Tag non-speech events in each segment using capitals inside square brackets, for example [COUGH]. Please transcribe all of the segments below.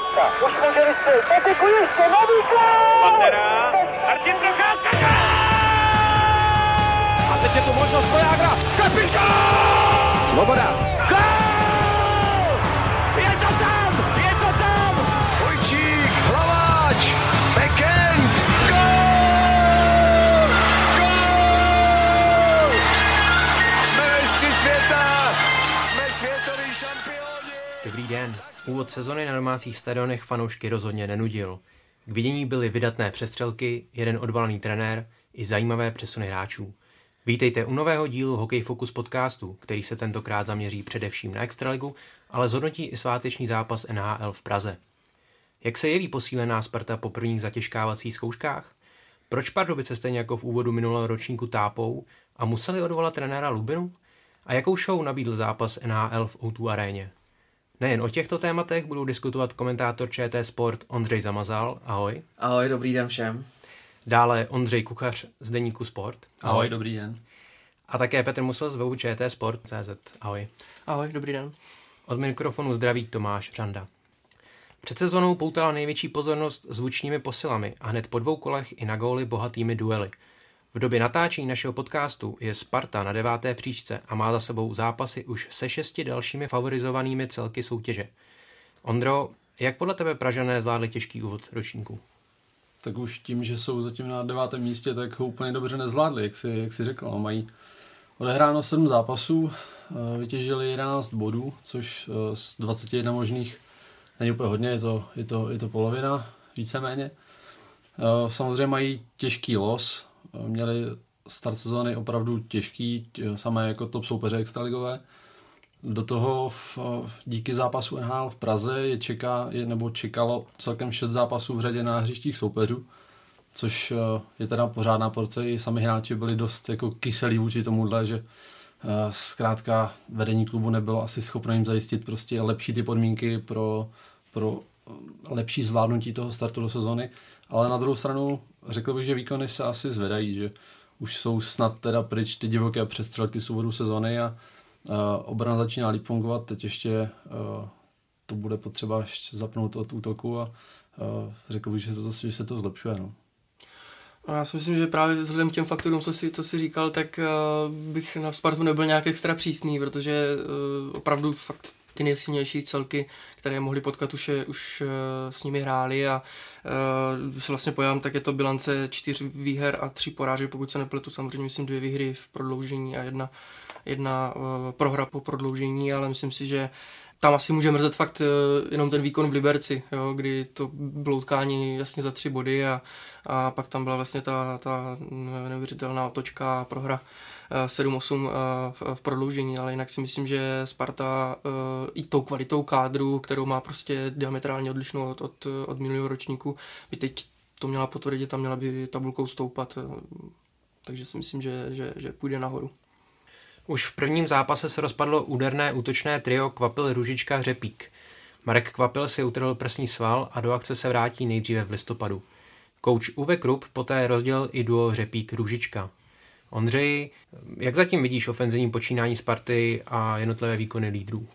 Procházka. Už může vystřelit. Petriku ještě, nový gol! Pantera, Martin Procházka, A teď je tu možnost Vojágra. Kapitán! Svoboda. Den. Úvod sezony na domácích stadionech fanoušky rozhodně nenudil. K vidění byly vydatné přestřelky, jeden odvalený trenér i zajímavé přesuny hráčů. Vítejte u nového dílu Hokej Focus podcastu, který se tentokrát zaměří především na Extraligu, ale zhodnotí i sváteční zápas NHL v Praze. Jak se jeví posílená Sparta po prvních zatěžkávacích zkouškách? Proč Pardubice stejně jako v úvodu minulého ročníku tápou a museli odvolat trenéra Lubinu? A jakou show nabídl zápas NHL v O2 aréně? Nejen o těchto tématech budou diskutovat komentátor ČT Sport Ondřej Zamazal, ahoj. Ahoj, dobrý den všem. Dále Ondřej Kuchař z Deníku Sport. Ahoj, dobrý den. A také Petr Musel z webu ČT Sport CZ. Ahoj. Ahoj, dobrý den. Od mikrofonu zdraví Tomáš Řanda. Před sezónou poutala největší pozornost zvučními posilami a hned po dvou kolech i na góly bohatými duely. V době natáčení našeho podcastu je Sparta na deváté příčce a má za sebou zápasy už se šesti dalšími favorizovanými celky soutěže. Ondro, jak podle tebe Pražané zvládli těžký úvod ročníku? Tak už tím, že jsou zatím na devátém místě, tak ho úplně dobře nezvládli, jak si, jak si řekl. Mají odehráno 7 zápasů, eh, vytěžili 11 bodů, což eh, z 21 možných není úplně hodně, je to, je to, je to polovina, víceméně. Eh, Samozřejmě mají těžký los, měli start sezóny opravdu těžký, tě- samé jako top soupeře extraligové. Do toho v, díky zápasu NHL v Praze je čeká, je, nebo čekalo celkem šest zápasů v řadě na hřištích soupeřů, což eh, je teda pořádná porce. I sami hráči byli dost jako kyselí vůči tomuhle, že eh, zkrátka vedení klubu nebylo asi schopno jim zajistit prostě lepší ty podmínky pro, pro eh, lepší zvládnutí toho startu do sezony. Ale na druhou stranu řekl bych, že výkony se asi zvedají, že už jsou snad teda pryč ty divoké přestřelky z úvodu sezony a Uh, obrana začíná líp fungovat, teď ještě uh, to bude potřeba ještě zapnout od útoku a uh, řekl bych, že, to, že se to zlepšuje. No. Já si myslím, že právě vzhledem k těm faktorům, co si, co si říkal, tak uh, bych na Spartu nebyl nějak extra přísný, protože uh, opravdu fakt ty nejsilnější celky, které mohli potkat, už, je, už uh, s nimi hráli a když se vlastně pojám, tak je to bilance čtyř výher a tři porážek, pokud se nepletu, samozřejmě myslím dvě výhry v prodloužení a jedna, jedna prohra po prodloužení, ale myslím si, že tam asi může mrzet fakt jenom ten výkon v Liberci, jo, kdy to bylo utkání jasně za tři body a, a pak tam byla vlastně ta, ta neuvěřitelná otočka a prohra eh, 7-8 eh, v- prodloužení, ale jinak si myslím, že Sparta eh, i tou kvalitou kádru, kterou má prostě diametrálně odlišnou od, od, od minulého ročníku, by teď to měla potvrdit a měla by tabulkou stoupat, takže si myslím, že, že, že půjde nahoru. Už v prvním zápase se rozpadlo úderné útočné trio Kvapil Ružička Hřepík. Marek Kvapil si utrhl prsní sval a do akce se vrátí nejdříve v listopadu. Kouč Uwe Krupp poté rozdělil i duo Hřepík Růžička. Ondřej, jak zatím vidíš ofenzivní počínání Sparty a jednotlivé výkony lídrů?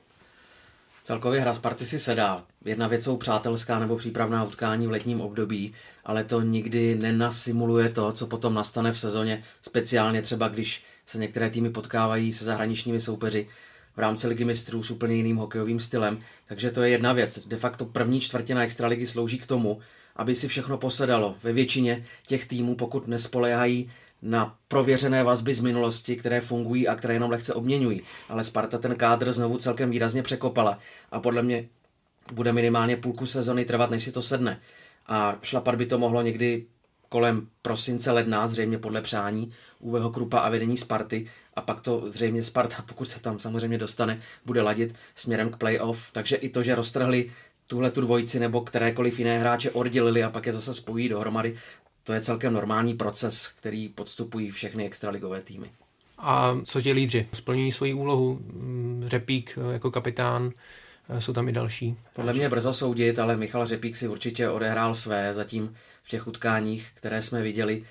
Celkově hra Sparty si sedá. Jedna věc jsou přátelská nebo přípravná utkání v letním období, ale to nikdy nenasimuluje to, co potom nastane v sezóně, speciálně třeba když se některé týmy potkávají se zahraničními soupeři v rámci ligy mistrů s úplně jiným hokejovým stylem. Takže to je jedna věc. De facto první čtvrtina extraligy slouží k tomu, aby si všechno posedalo. Ve většině těch týmů, pokud nespoléhají na prověřené vazby z minulosti, které fungují a které jenom lehce obměňují. Ale Sparta ten kádr znovu celkem výrazně překopala a podle mě bude minimálně půlku sezony trvat, než si to sedne. A šlapat by to mohlo někdy kolem prosince, ledna, zřejmě podle přání Uveho Krupa a vedení Sparty a pak to zřejmě Sparta, pokud se tam samozřejmě dostane, bude ladit směrem k playoff. Takže i to, že roztrhli tuhle tu dvojici nebo kterékoliv jiné hráče oddělili a pak je zase spojí dohromady, to je celkem normální proces, který podstupují všechny extraligové týmy. A co ti lídři? Splňují svoji úlohu? Mm, Řepík eh, jako kapitán, eh, jsou tam i další. Podle mě brzo soudit, ale Michal Řepík si určitě odehrál své zatím v těch utkáních, které jsme viděli.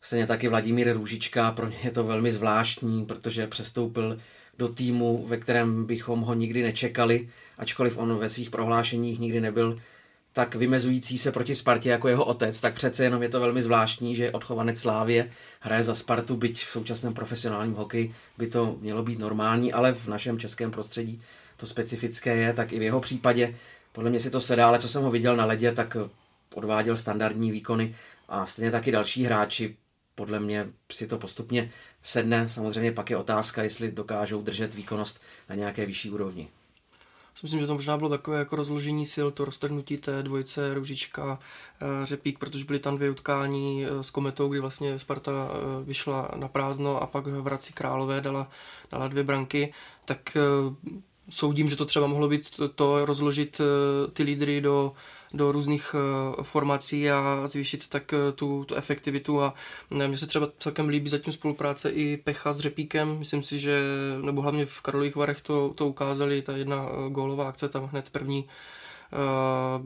Stejně taky Vladimír Růžička, pro ně je to velmi zvláštní, protože přestoupil do týmu, ve kterém bychom ho nikdy nečekali, ačkoliv on ve svých prohlášeních nikdy nebyl tak vymezující se proti Spartě jako jeho otec, tak přece jenom je to velmi zvláštní, že odchovanec Slávě hraje za Spartu, byť v současném profesionálním hokeji by to mělo být normální, ale v našem českém prostředí to specifické je, tak i v jeho případě podle mě si to sedá, ale co jsem ho viděl na ledě, tak odváděl standardní výkony a stejně taky další hráči podle mě si to postupně sedne. Samozřejmě pak je otázka, jestli dokážou držet výkonnost na nějaké vyšší úrovni. Myslím, že to možná bylo takové jako rozložení sil, to roztrhnutí té dvojice Ružička, eh, Řepík, protože byly tam dvě utkání eh, s Kometou, kdy vlastně Sparta eh, vyšla na prázdno a pak v Hradci Králové dala, dala dvě branky, tak soudím, že to třeba mohlo být to, to rozložit ty lídry do do různých eh, formací a zvýšit tak eh, tu, tu efektivitu. A mně se třeba celkem líbí zatím spolupráce i Pecha s Řepíkem, myslím si, že nebo hlavně v Karlových Varech to, to ukázali, ta jedna eh, gólová akce tam hned první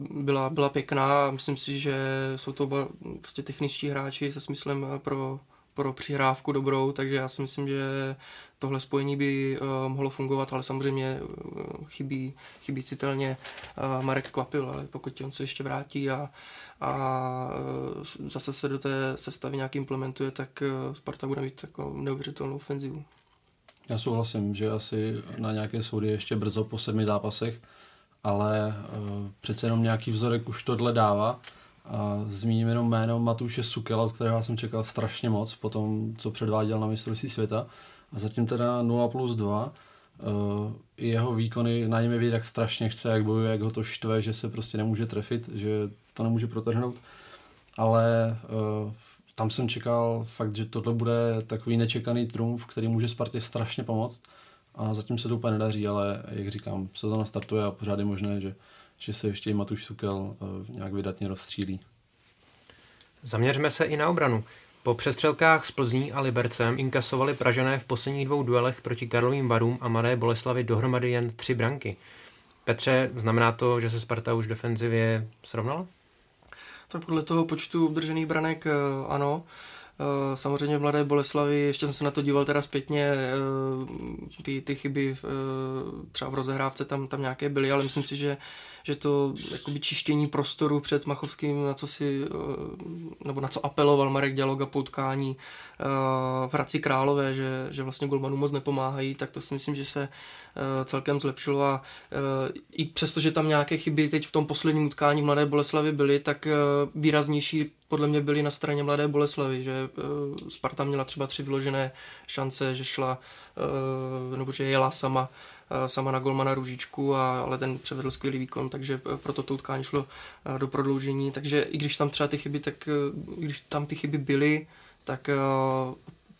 byla, byla pěkná. Myslím si, že jsou to prostě techničtí hráči se smyslem pro, pro přihrávku dobrou, takže já si myslím, že tohle spojení by uh, mohlo fungovat, ale samozřejmě uh, chybí, chybí citelně uh, Marek Kvapil, ale pokud on se ještě vrátí a, a zase se do té sestavy nějak implementuje, tak Sparta bude mít jako neuvěřitelnou ofenzivu. Já souhlasím, že asi na nějaké soudy ještě brzo po sedmi zápasech, ale přece jenom nějaký vzorek už tohle dává. A zmíním jenom jméno Matuše Sukela, od kterého jsem čekal strašně moc po tom, co předváděl na mistrovství světa. A zatím teda 0 plus 2. Uh, eh, jeho výkony na něm je vidět, jak strašně chce, jak bojuje, jak ho to štve, že se prostě nemůže trefit, že to nemůže protrhnout. Ale uh, tam jsem čekal fakt, že tohle bude takový nečekaný trumf, který může Spartě strašně pomoct. A zatím se to úplně nedaří, ale jak říkám, sezona startuje a pořád je možné, že, že se ještě i Matuš Sukel uh, nějak vydatně rozstřílí. Zaměřme se i na obranu. Po přestřelkách s Plzní a Libercem inkasovali Pražané v posledních dvou duelech proti Karlovým Varům a Mladé Boleslavi dohromady jen tři branky. Petře, znamená to, že se Sparta už defenzivě srovnala? Tak podle toho počtu obdržených branek eh, ano. Eh, samozřejmě v Mladé Boleslavi, ještě jsem se na to díval teda zpětně, eh, ty, ty chyby třeba v rozehrávce tam, tam nějaké byly, ale myslím si, že že to jakoby čištění prostoru před Machovským, na co si, eh, nebo na co apeloval Marek Dialoga po utkání eh, v Hradci Králové, že, že vlastně golmanům moc nepomáhají, tak to si myslím, že se eh, celkem zlepšilo. A i přesto, že tam nějaké chyby teď v tom posledním utkání v Mladé Boleslavi byly, tak výraznější podle mě byly na straně Mladé Boleslavy, že Sparta měla třeba tři vyložené šance, že šla, nebo že jela sama sama na golmana Růžičku, a, ale ten převedl skvělý výkon, takže eh, proto to utkání šlo eh, do prodloužení. Takže i když tam třeba ty chyby, tak i když tam ty chyby byly, tak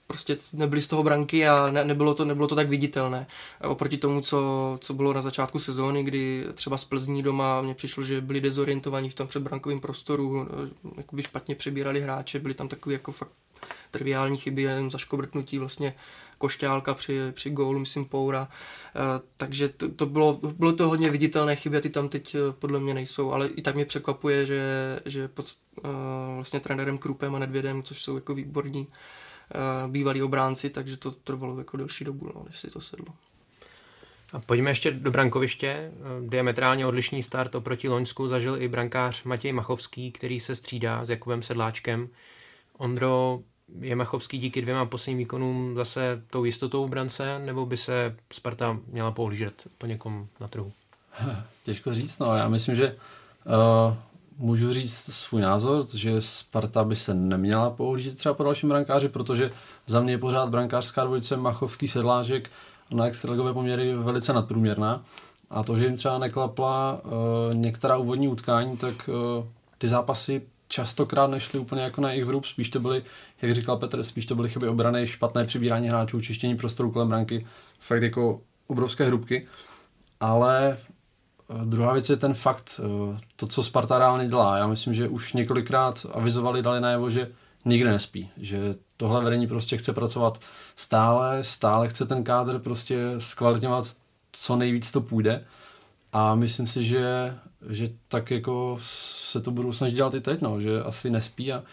prostě nebyly z toho branky a ne, nebylo, to, nebylo to tak viditelné. Oproti tomu, co, co bylo na začátku sezóny, kdy třeba z Plzní doma mně přišlo, že byli dezorientovaní v tom předbrankovém prostoru, jakoby špatně přebírali hráče, byly tam takové jako fakt triviální chyby, jen zaškobrtnutí vlastně košťálka při, při gólu, myslím, Poura. Eh, takže to, to bylo, bylo to hodně viditelné chyby a ty tam teď eh, podle mě nejsou, ale i tak mě překvapuje, že, že pod uh, vlastně trenérem Krupem a Nedvědem, což jsou jako výborní bývalí obránci, takže to trvalo jako delší dobu, no, než si to sedlo. A pojďme ještě do brankoviště. Diametrálně odlišný start oproti Loňsku zažil i brankář Matěj Machovský, který se střídá s Jakubem Sedláčkem. Ondro, je Machovský díky dvěma posledním výkonům zase tou jistotou v brance, nebo by se Sparta měla pohlížet po někom na trhu? [LAUGHS] Těžko říct, no. Já myslím, že uh, můžu říct svůj názor, že Sparta by se neměla pohlížet třeba po dalším brankáři, protože za mě je pořád brankářská dvojice Machovský Sedlážek na extraligové poměry velice nadprůměrná. A to, že jim třeba neklapla uh, některá úvodní utkání, tak uh, ty zápasy častokrát nešly úplně jako na jejich vrub, spíš to byly, jak říkal Petr, spíš to byly chyby obrany, špatné přibírání hráčů, čištění prostoru kolem branky, fakt jako obrovské hrubky. Ale eh, druhá věc je ten fakt, eh, to, co Sparta reálně dělá. Já myslím, že už několikrát avizovali, dali najevo, že nikdy nespí, že tohle vedení prostě chce pracovat stále, stále chce ten kádr prostě zkvalitňovat co nejvíc to půjde a myslím si, že, že tak jako se to budou snažit dělat i teď, no, že asi nespí a,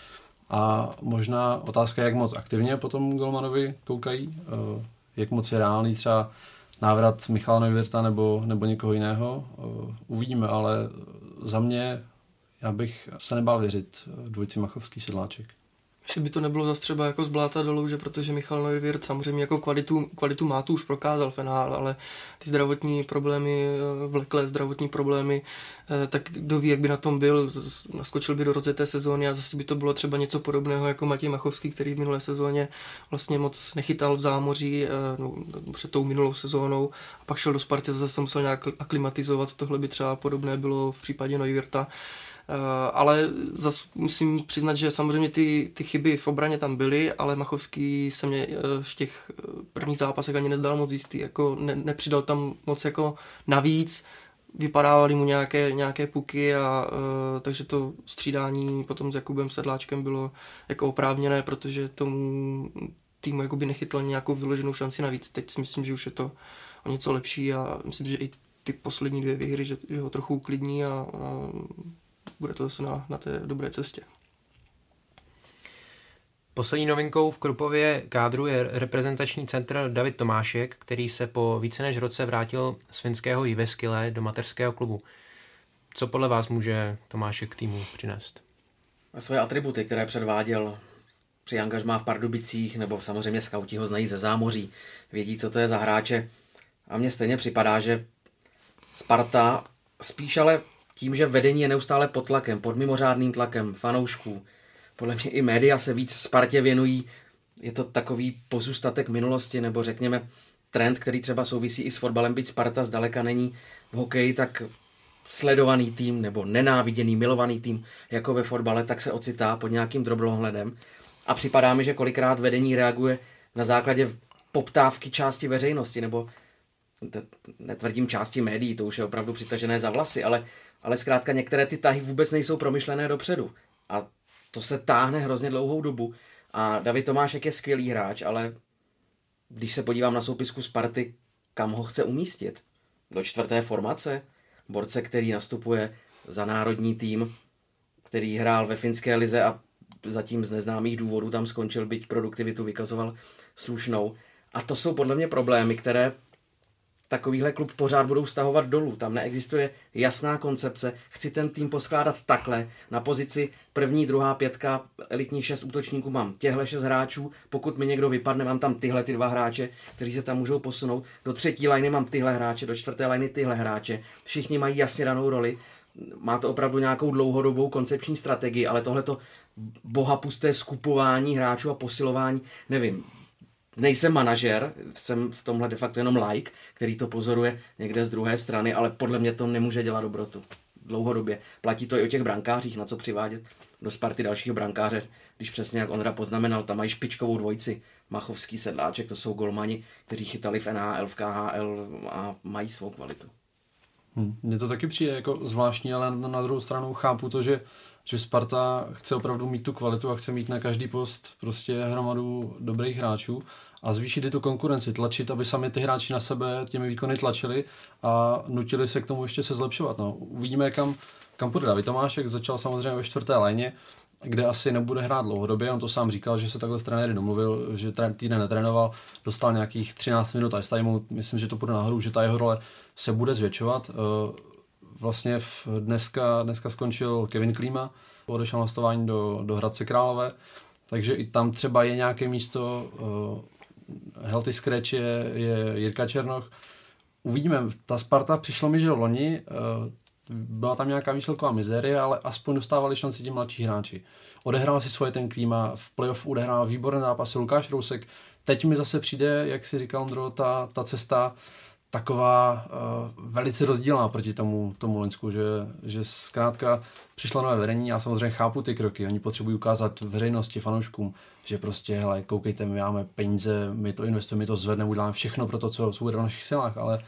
a možná otázka, jak moc aktivně potom Golmanovi koukají, uh, jak moc je reálný třeba návrat Michala Neuwirta nebo, nebo někoho jiného. Uh, uvidíme, ale za mě já bych se nebál věřit dvojci Machovský sedláček. Že by to nebylo zase třeba jako z bláta dolů, že protože Michal Neuwirth samozřejmě jako kvalitu, kvalitu má tu už prokázal fenál, ale ty zdravotní problémy, eh, vleklé zdravotní problémy, eh, tak kdo ví, jak by na tom byl, naskočil by do rozjeté sezóny a zase by to bylo třeba něco podobného jako Matěj Machovský, který v minulé sezóně vlastně moc nechytal v zámoří eh, no, před tou minulou sezónou a pak šel do Spartě, zase se musel nějak aklimatizovat, tohle by třeba podobné bylo v případě Neuwirta. Eh, ale zase musím přiznat, že samozřejmě ty, ty chyby v obraně tam byly, ale Machovský se mě eh, v těch eh, prvních zápasech ani nezdal moc jistý, jako ne, nepřidal tam moc jako navíc, vypadávaly mu nějaké, nějaké puky a uh, takže to střídání potom s Jakubem Sedláčkem bylo jako oprávněné, protože tomu týmu jakoby nechytl nějakou vyloženou šanci navíc. Teď si myslím, že už je to o něco lepší a myslím, že i ty poslední dvě výhry, že, že ho trochu uklidní a, a bude to zase na, na té dobré cestě. Poslední novinkou v Krupově kádru je reprezentační centr David Tomášek, který se po více než roce vrátil z finského Jiveskyle do mateřského klubu. Co podle vás může Tomášek týmu přinést? A své atributy, které předváděl při angažmá v Pardubicích, nebo samozřejmě skauti ho znají ze zámoří, vědí, co to je za hráče. A mně stejně připadá, že Sparta spíš ale tím, že vedení je neustále pod tlakem, pod mimořádným tlakem fanoušků. Podle mě i média se víc Spartě věnují. Je to takový pozůstatek minulosti, nebo řekněme trend, který třeba souvisí i s fotbalem, byť Sparta zdaleka není v hokeji tak sledovaný tým nebo nenáviděný, milovaný tým jako ve fotbale, tak se ocitá pod nějakým drobnohledem. A připadá mi, že kolikrát vedení reaguje na základě poptávky části veřejnosti, nebo netvrdím části médií, to už je opravdu přitažené za vlasy, ale ale zkrátka některé ty tahy vůbec nejsou promyšlené dopředu. A to se táhne hrozně dlouhou dobu. A David Tomášek je skvělý hráč, ale když se podívám na soupisku Sparty, kam ho chce umístit? Do čtvrté formace? Borce, který nastupuje za národní tým, který hrál ve finské lize a zatím z neznámých důvodů tam skončil, byť produktivitu vykazoval slušnou. A to jsou podle mě problémy, které takovýhle klub pořád budou stahovat dolů. Tam neexistuje jasná koncepce. Chci ten tým poskládat takhle. Na pozici první, druhá pětka, elitní šest útočníků mám těhle šest hráčů. Pokud mi někdo vypadne, mám tam tyhle ty dva hráče, kteří se tam můžou posunout. Do třetí liny mám tyhle hráče, do čtvrté liny tyhle hráče. Všichni mají jasně danou roli. Má to opravdu nějakou dlouhodobou koncepční strategii, ale tohleto bohapusté skupování hráčů a posilování, nevím, nejsem manažer, jsem v tomhle de facto jenom like, který to pozoruje někde z druhé strany, ale podle mě to nemůže dělat dobrotu. Dlouhodobě. Platí to i o těch brankářích, na co přivádět do Sparty dalšího brankáře, když přesně jak Ondra poznamenal, tam mají špičkovou dvojici. Machovský sedláček, to jsou golmani, kteří chytali v NHL, v KHL a mají svou kvalitu. Hmm. Mně to taky přijde jako zvláštní, ale na druhou stranu chápu to, že že Sparta chce opravdu mít tu kvalitu a chce mít na každý post prostě hromadu dobrých hráčů a zvýšit i tu konkurenci, tlačit, aby sami ty hráči na sebe těmi výkony tlačili a nutili se k tomu ještě se zlepšovat. No. Uvidíme, kam, kam půjde David Tomášek, začal samozřejmě ve čtvrté léně, kde asi nebude hrát dlouhodobě, on to sám říkal, že se takhle s trenéry domluvil, že týden netrénoval, dostal nějakých 13 minut a timeout, myslím, že to půjde nahoru, že ta jeho role se bude zvětšovat. Eh, vlastně v, dneska, dneska skončil Kevin Klíma, odešel na do, do Hradce Králové, takže i tam třeba je nějaké místo, uh, healthy scratch je, je Jirka Černoch. Uvidíme, ta Sparta přišlo mi, že loni uh, byla tam nějaká výsledková mizérie, ale aspoň dostávali šanci ti mladší hráči. Odehrál si svoje ten klíma, v playoff odehrál výborné zápasy Lukáš Rousek. Teď mi zase přijde, jak si říkal Andro, ta, ta cesta taková uh, velice rozdílná proti tomu, tomu Loňsku, že, že zkrátka přišlo nové vedení, já samozřejmě chápu ty kroky, oni potřebují ukázat veřejnosti, fanouškům, že prostě, hele, koukejte, my máme peníze, my to investujeme, my to zvedneme, uděláme všechno pro to, co jsou v našich silách, ale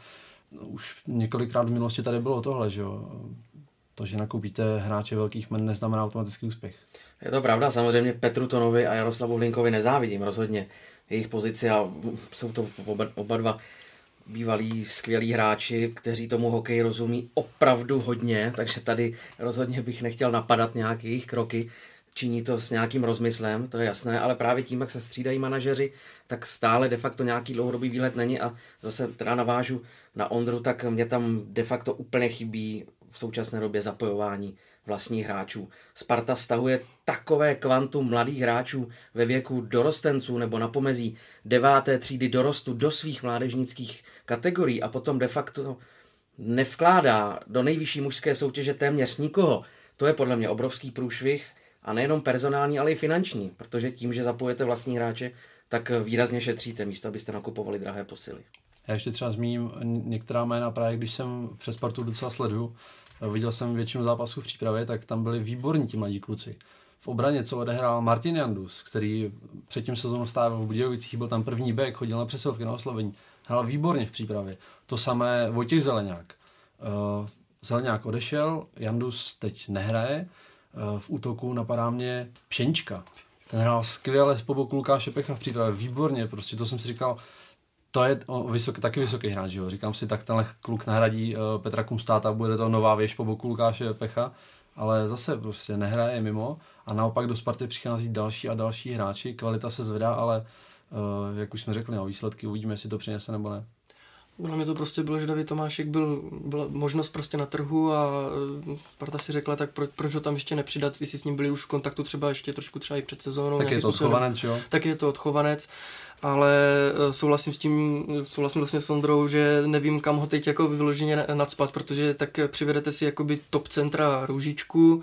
už několikrát v minulosti tady bylo tohle, že jo, to, že nakoupíte hráče velkých men, neznamená automatický úspěch. Je to pravda, samozřejmě Petru Tonovi a Jaroslavu Hlinkovi nezávidím rozhodně jejich pozici a jsou to oba, oba dva bývalí skvělí hráči, kteří tomu hokeji rozumí opravdu hodně, takže tady rozhodně bych nechtěl napadat nějaké jejich kroky. Činí to s nějakým rozmyslem, to je jasné, ale právě tím, jak se střídají manažeři, tak stále de facto nějaký dlouhodobý výhled není a zase teda navážu na Ondru, tak mě tam de facto úplně chybí v současné době zapojování vlastních hráčů. Sparta stahuje takové kvantum mladých hráčů ve věku dorostenců nebo na pomezí deváté třídy dorostu do svých mládežnických kategorií a potom de facto nevkládá do nejvyšší mužské soutěže téměř nikoho. To je podle mě obrovský průšvih a nejenom personální, ale i finanční, protože tím, že zapojete vlastní hráče, tak výrazně šetříte místo, abyste nakupovali drahé posily. Já ještě třeba zmíním některá jména právě, když jsem přes Spartu docela sleduju, viděl jsem většinu zápasů v přípravě, tak tam byli výborní ti mladí kluci. V obraně, co odehrál Martin Jandus, který předtím sezónu stával v Budějovicích, byl tam první back, chodil na přesilovky na oslovení, hrál výborně v přípravě. To samé Vojtěch Zeleňák. Uh, Zeleňák odešel, Jandus teď nehraje, v útoku napadá mě Pšenčka. Ten hrál skvěle z boku Lukáše Pecha v přípravě, výborně, prostě to jsem si říkal, to je vysoký, taky vysoký hráč, jo. Říkám si, tak tenhle kluk nahradí uh, Petra Kumstáta, bude to nová věž po boku Lukáše Pecha, ale zase prostě nehraje mimo a naopak do Sparty přichází další a další hráči, kvalita se zvedá, ale uh, jak už jsme řekli, no, výsledky uvidíme, jestli to přinese nebo ne. Podle mě to prostě bylo, že David Tomášek byl, byla možnost prostě na trhu a Sparta si řekla, tak pro, proč ho tam ještě nepřidat, jestli s ním byli už v kontaktu třeba ještě trošku třeba i před sezónou. Tak je to odchovanec, jo? Tak je to odchovanec, ale eh, souhlasím s tím, souhlasím vlastně s Ondrou, že nevím, kam ho teď jako vyloženě nadspat, protože tak přivedete si jakoby top centra Růžičku, uh,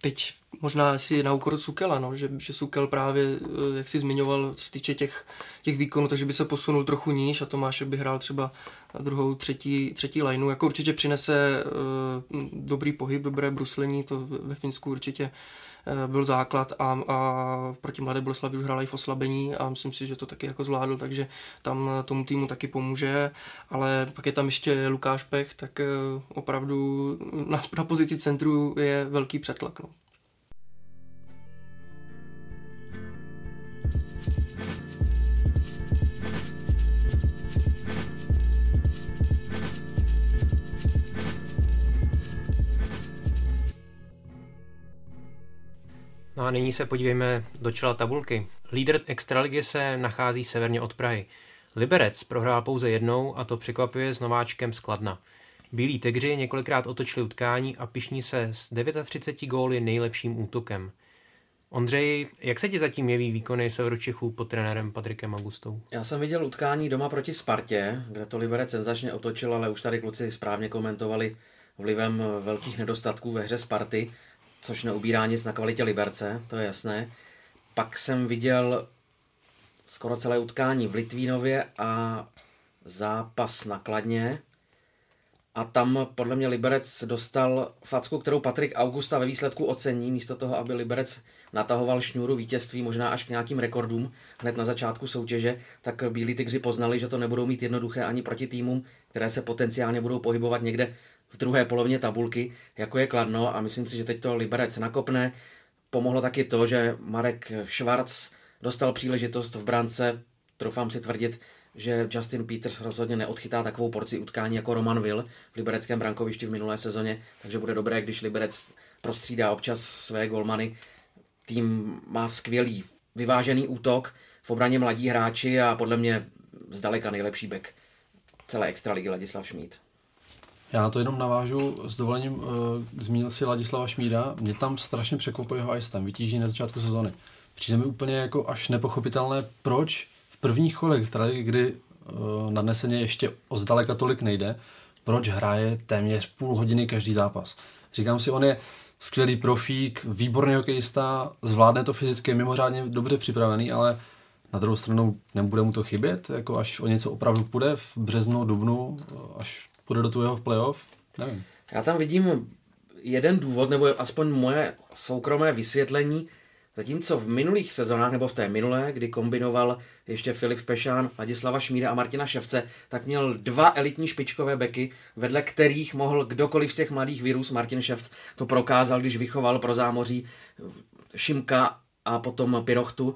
teď možná asi na úkor Sukela, no, že, že Sukel právě, eh, jak si zmiňoval, co se týče těch, těch výkonů, takže by se posunul trochu níž a Tomáš by hrál třeba druhou, třetí, třetí lineu. Jako určitě přinese uh, dobrý pohyb, dobré bruslení, to ve Finsku určitě uh, byl základ a, a proti Mladé Boleslavi už hrál i v oslabení a myslím si, že to taky jako zvládl, takže tam tomu týmu taky pomůže, ale pak je tam ještě Lukáš Pech, tak opravdu na, na pozici centru je velký přetlak. No. No a nyní se podívejme do čela tabulky. Lídr Extraligy se nachází severně od Prahy. Liberec prohrál pouze jednou a to překvapuje s nováčkem Skladna. Bílí tegři několikrát otočili utkání a pišní se s 39 góly nejlepším útokem. Ondřej, jak se ti zatím jeví výkony Severočechů pod trenérem Patrikem Augustou? Já jsem viděl utkání doma proti Spartě, kde to Liberec senzačně otočil, ale už tady kluci správně komentovali vlivem velkých nedostatků ve hře Sparty což neubírá nic na kvalitě Liberce, to je jasné. Pak jsem viděl skoro celé utkání v Litvínově a zápas na Kladně. A tam podle mě Liberec dostal facku, kterou Patrik Augusta ve výsledku ocení, místo toho, aby Liberec natahoval šňůru vítězství možná až k nějakým rekordům hned na začátku soutěže, tak Bílí tygři poznali, že to nebudou mít jednoduché ani proti týmům, které se potenciálně budou pohybovat někde v druhé polovině tabulky, jako je Kladno a myslím si, že teď to Liberec nakopne. Pomohlo taky to, že Marek Schwarz dostal příležitost v brance, troufám si tvrdit, že Justin Peters rozhodně neodchytá takovou porci utkání jako Roman Will v libereckém brankovišti v minulé sezóně, takže bude dobré, když Liberec prostřídá občas své golmany. Tým má skvělý vyvážený útok, v obraně mladí hráči a podle mě zdaleka nejlepší back celé extraligy Ladislav Šmíd. Já na to jenom navážu s dovolením, uh, zmínil si Ladislava Šmída, mě tam strašně překvapuje jeho ice tam, vytíží na začátku sezóny. Přijde mi úplně jako až nepochopitelné, proč v prvních kolech zdraví, kdy uh, nadneseně ještě o zdaleka tolik nejde, proč hraje téměř půl hodiny každý zápas. Říkám si, on je skvělý profík, výborný hokejista, zvládne to fyzicky, je mimořádně dobře připravený, ale na druhou stranu nebude mu to chybět, jako až o něco opravdu půjde v březnu, dubnu, až půjde do tvého v playoff? Nevím. Já tam vidím jeden důvod, nebo aspoň moje soukromé vysvětlení, Zatímco v minulých sezónách, nebo v té minulé, kdy kombinoval ještě Filip Pešán, Ladislava Šmída a Martina Ševce, tak měl dva elitní špičkové beky, vedle kterých mohl kdokoliv z těch mladých vyrůst. Martin Ševc to prokázal, když vychoval pro zámoří Šimka a potom Pirochtu.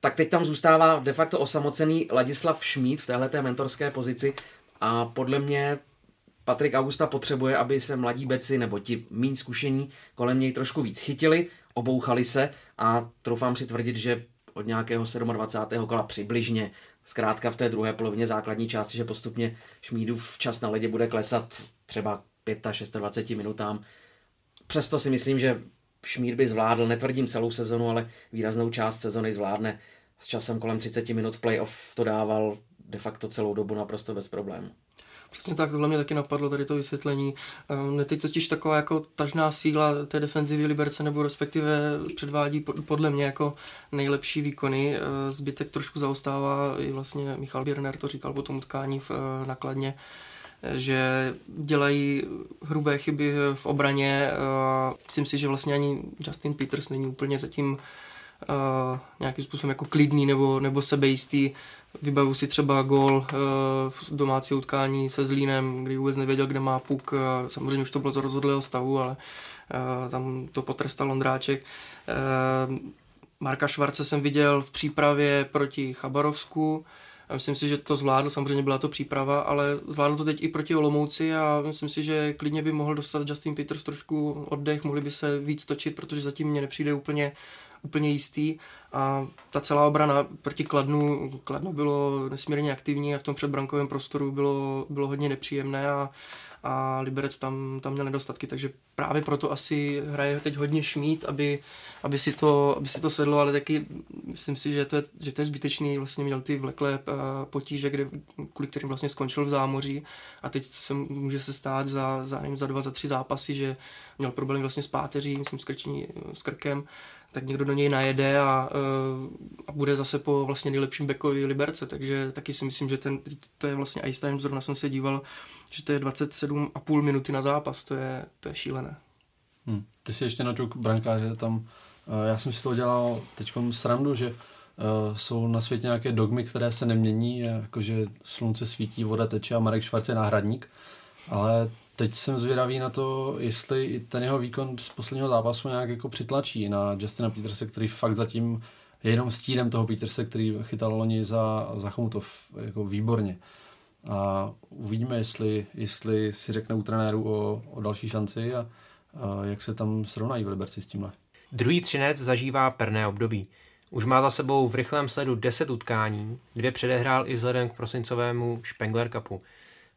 Tak teď tam zůstává de facto osamocený Ladislav Šmíd v téhleté mentorské pozici a podle mě Patrik Augusta potřebuje, aby se mladí beci nebo ti méně zkušení kolem něj trošku víc chytili, obouchali se a troufám si tvrdit, že od nějakého 27. kola přibližně, zkrátka v té druhé polovině základní části, že postupně Šmídův čas na ledě bude klesat třeba 25-26 minutám. Přesto si myslím, že Šmíd by zvládl, netvrdím celou sezonu, ale výraznou část sezony zvládne s časem kolem 30 minut v playoff to dával de facto celou dobu naprosto bez problémů. Přesně tak, tohle mě taky napadlo, tady to vysvětlení. Um, teď totiž taková jako tažná síla té defenzivy Liberce, nebo respektive předvádí podle mě jako nejlepší výkony. Uh, zbytek trošku zaostává, i vlastně Michal Birner to říkal po tom utkání v uh, nakladně, že dělají hrubé chyby v obraně. Uh, myslím si, že vlastně ani Justin Peters není úplně zatím uh, nějakým způsobem jako klidný nebo, nebo sebejistý. Vybavu si třeba gol uh, v domácí utkání se Zlínem, kdy vůbec nevěděl, kde má puk. Uh, samozřejmě už to bylo z rozhodlého stavu, ale uh, tam to potrestal Ondráček. Marka Švarce jsem viděl v přípravě proti Chabarovsku. Myslím si, že to zvládl, samozřejmě byla to příprava, ale zvládl to teď i proti Olomouci a myslím si, že klidně by mohl dostat Justin Peters trošku oddech, mohli by se víc točit, protože zatím mě nepřijde úplně úplně jistý. A ta celá obrana proti Kladnu, Kladno bylo nesmírně aktivní a v tom předbrankovém prostoru bylo, bylo hodně nepříjemné a, a Liberec tam, tam měl nedostatky, takže právě proto asi hraje teď hodně šmít, aby, aby, si, to, aby si to sedlo, ale taky myslím si, že to je, že to je zbytečný, vlastně měl ty vleklé uh, potíže, kde, kvůli kterým vlastně skončil v zámoří. A teď se může se stát za, za, nevím, za dva, za tři zápasy, že měl problém vlastně s páteří, myslím s, krční, s krkem, tak někdo do něj najede a, eh, a bude zase po vlastně nejlepším backovi Liberce, takže taky si myslím, že ten, to je vlastně ice time, zrovna jsem se díval, že to je 27,5 minuty na zápas, to je, to je šílené. Hmm. Ty si ještě naťuk brankáře tam, eh, já jsem si to udělal teď srandu, že Uh, jsou na světě nějaké dogmy, které se nemění, jakože slunce svítí, voda teče a Marek Švarc je náhradník, ale teď jsem zvědavý na to, jestli i ten jeho výkon z posledního zápasu nějak jako přitlačí na Justina Peterse, který fakt zatím je jenom stínem toho Peterse, který chytal loni za, za Chomutov jako výborně. A uvidíme, jestli, jestli si řekne u trenéru o, o další šanci a, a jak se tam srovnají v Liberci s tímhle. Druhý třinec zažívá perné období. Už má za sebou v rychlém sledu 10 utkání, dvě předehrál i vzhledem k prosincovému Spengler Cupu.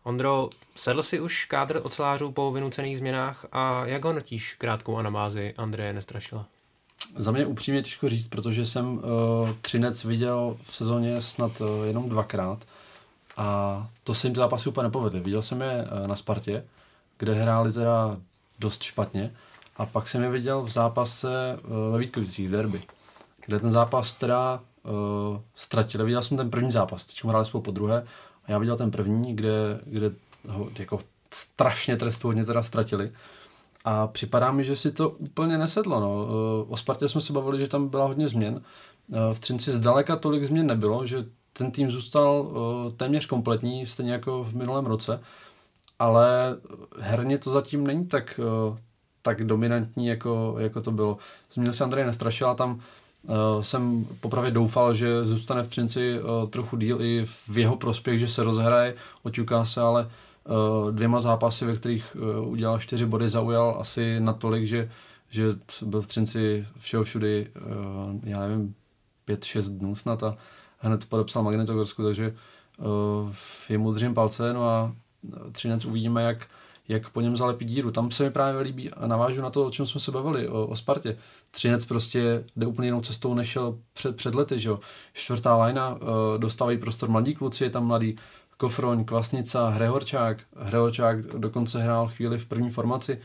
Ondro, sedl si už kádr ocelářů po vynucených změnách a jak ho notíš krátkou anabázi Andreje Nestrašila? Za mě upřímně těžko říct, protože jsem uh, Třinec viděl v sezóně snad uh, jenom dvakrát a to se jim ty zápasy úplně nepovedly. Viděl jsem je uh, na Spartě, kde hráli teda dost špatně a pak jsem je viděl v zápase uh, ve Vítkovicích v derby, kde ten zápas teda uh, ztratil. Viděl jsem ten první zápas, teď hráli spolu po druhé a já viděl ten první, kde, kde ho jako strašně trestu hodně teda ztratili. A připadá mi, že si to úplně nesedlo. No. Eh, o Spartě jsme se bavili, že tam byla hodně změn. Eh, v Třinci zdaleka tolik změn nebylo, že ten tým zůstal eh, téměř kompletní, stejně jako v minulém roce. Ale herně to zatím není tak, tak dominantní, jako, jako to bylo. Zmínil se Andrej Nestrašila, tam Uh, jsem popravě doufal, že zůstane v Třinci uh, trochu díl i v jeho prospěch, že se rozhraje, oťuká se, ale uh, dvěma zápasy, ve kterých uh, udělal čtyři body, zaujal asi natolik, že, že byl v Třinci všeho všudy, uh, já nevím, pět, šest dnů snad a hned podepsal Magnetogorsku, takže uh, je mu držím palce, no a Třinec uvidíme, jak, jak po něm zalepí díru. Tam se mi právě líbí a navážu na to, o čem jsme se bavili, o, o Spartě. Třinec prostě jde úplně jinou cestou, než šel před, před lety, že jo. Čtvrtá lajna, uh, dostávají prostor mladí kluci, je tam mladý Kofroň, Kvasnica, Hrehorčák. Hrehorčák dokonce hrál chvíli v první formaci.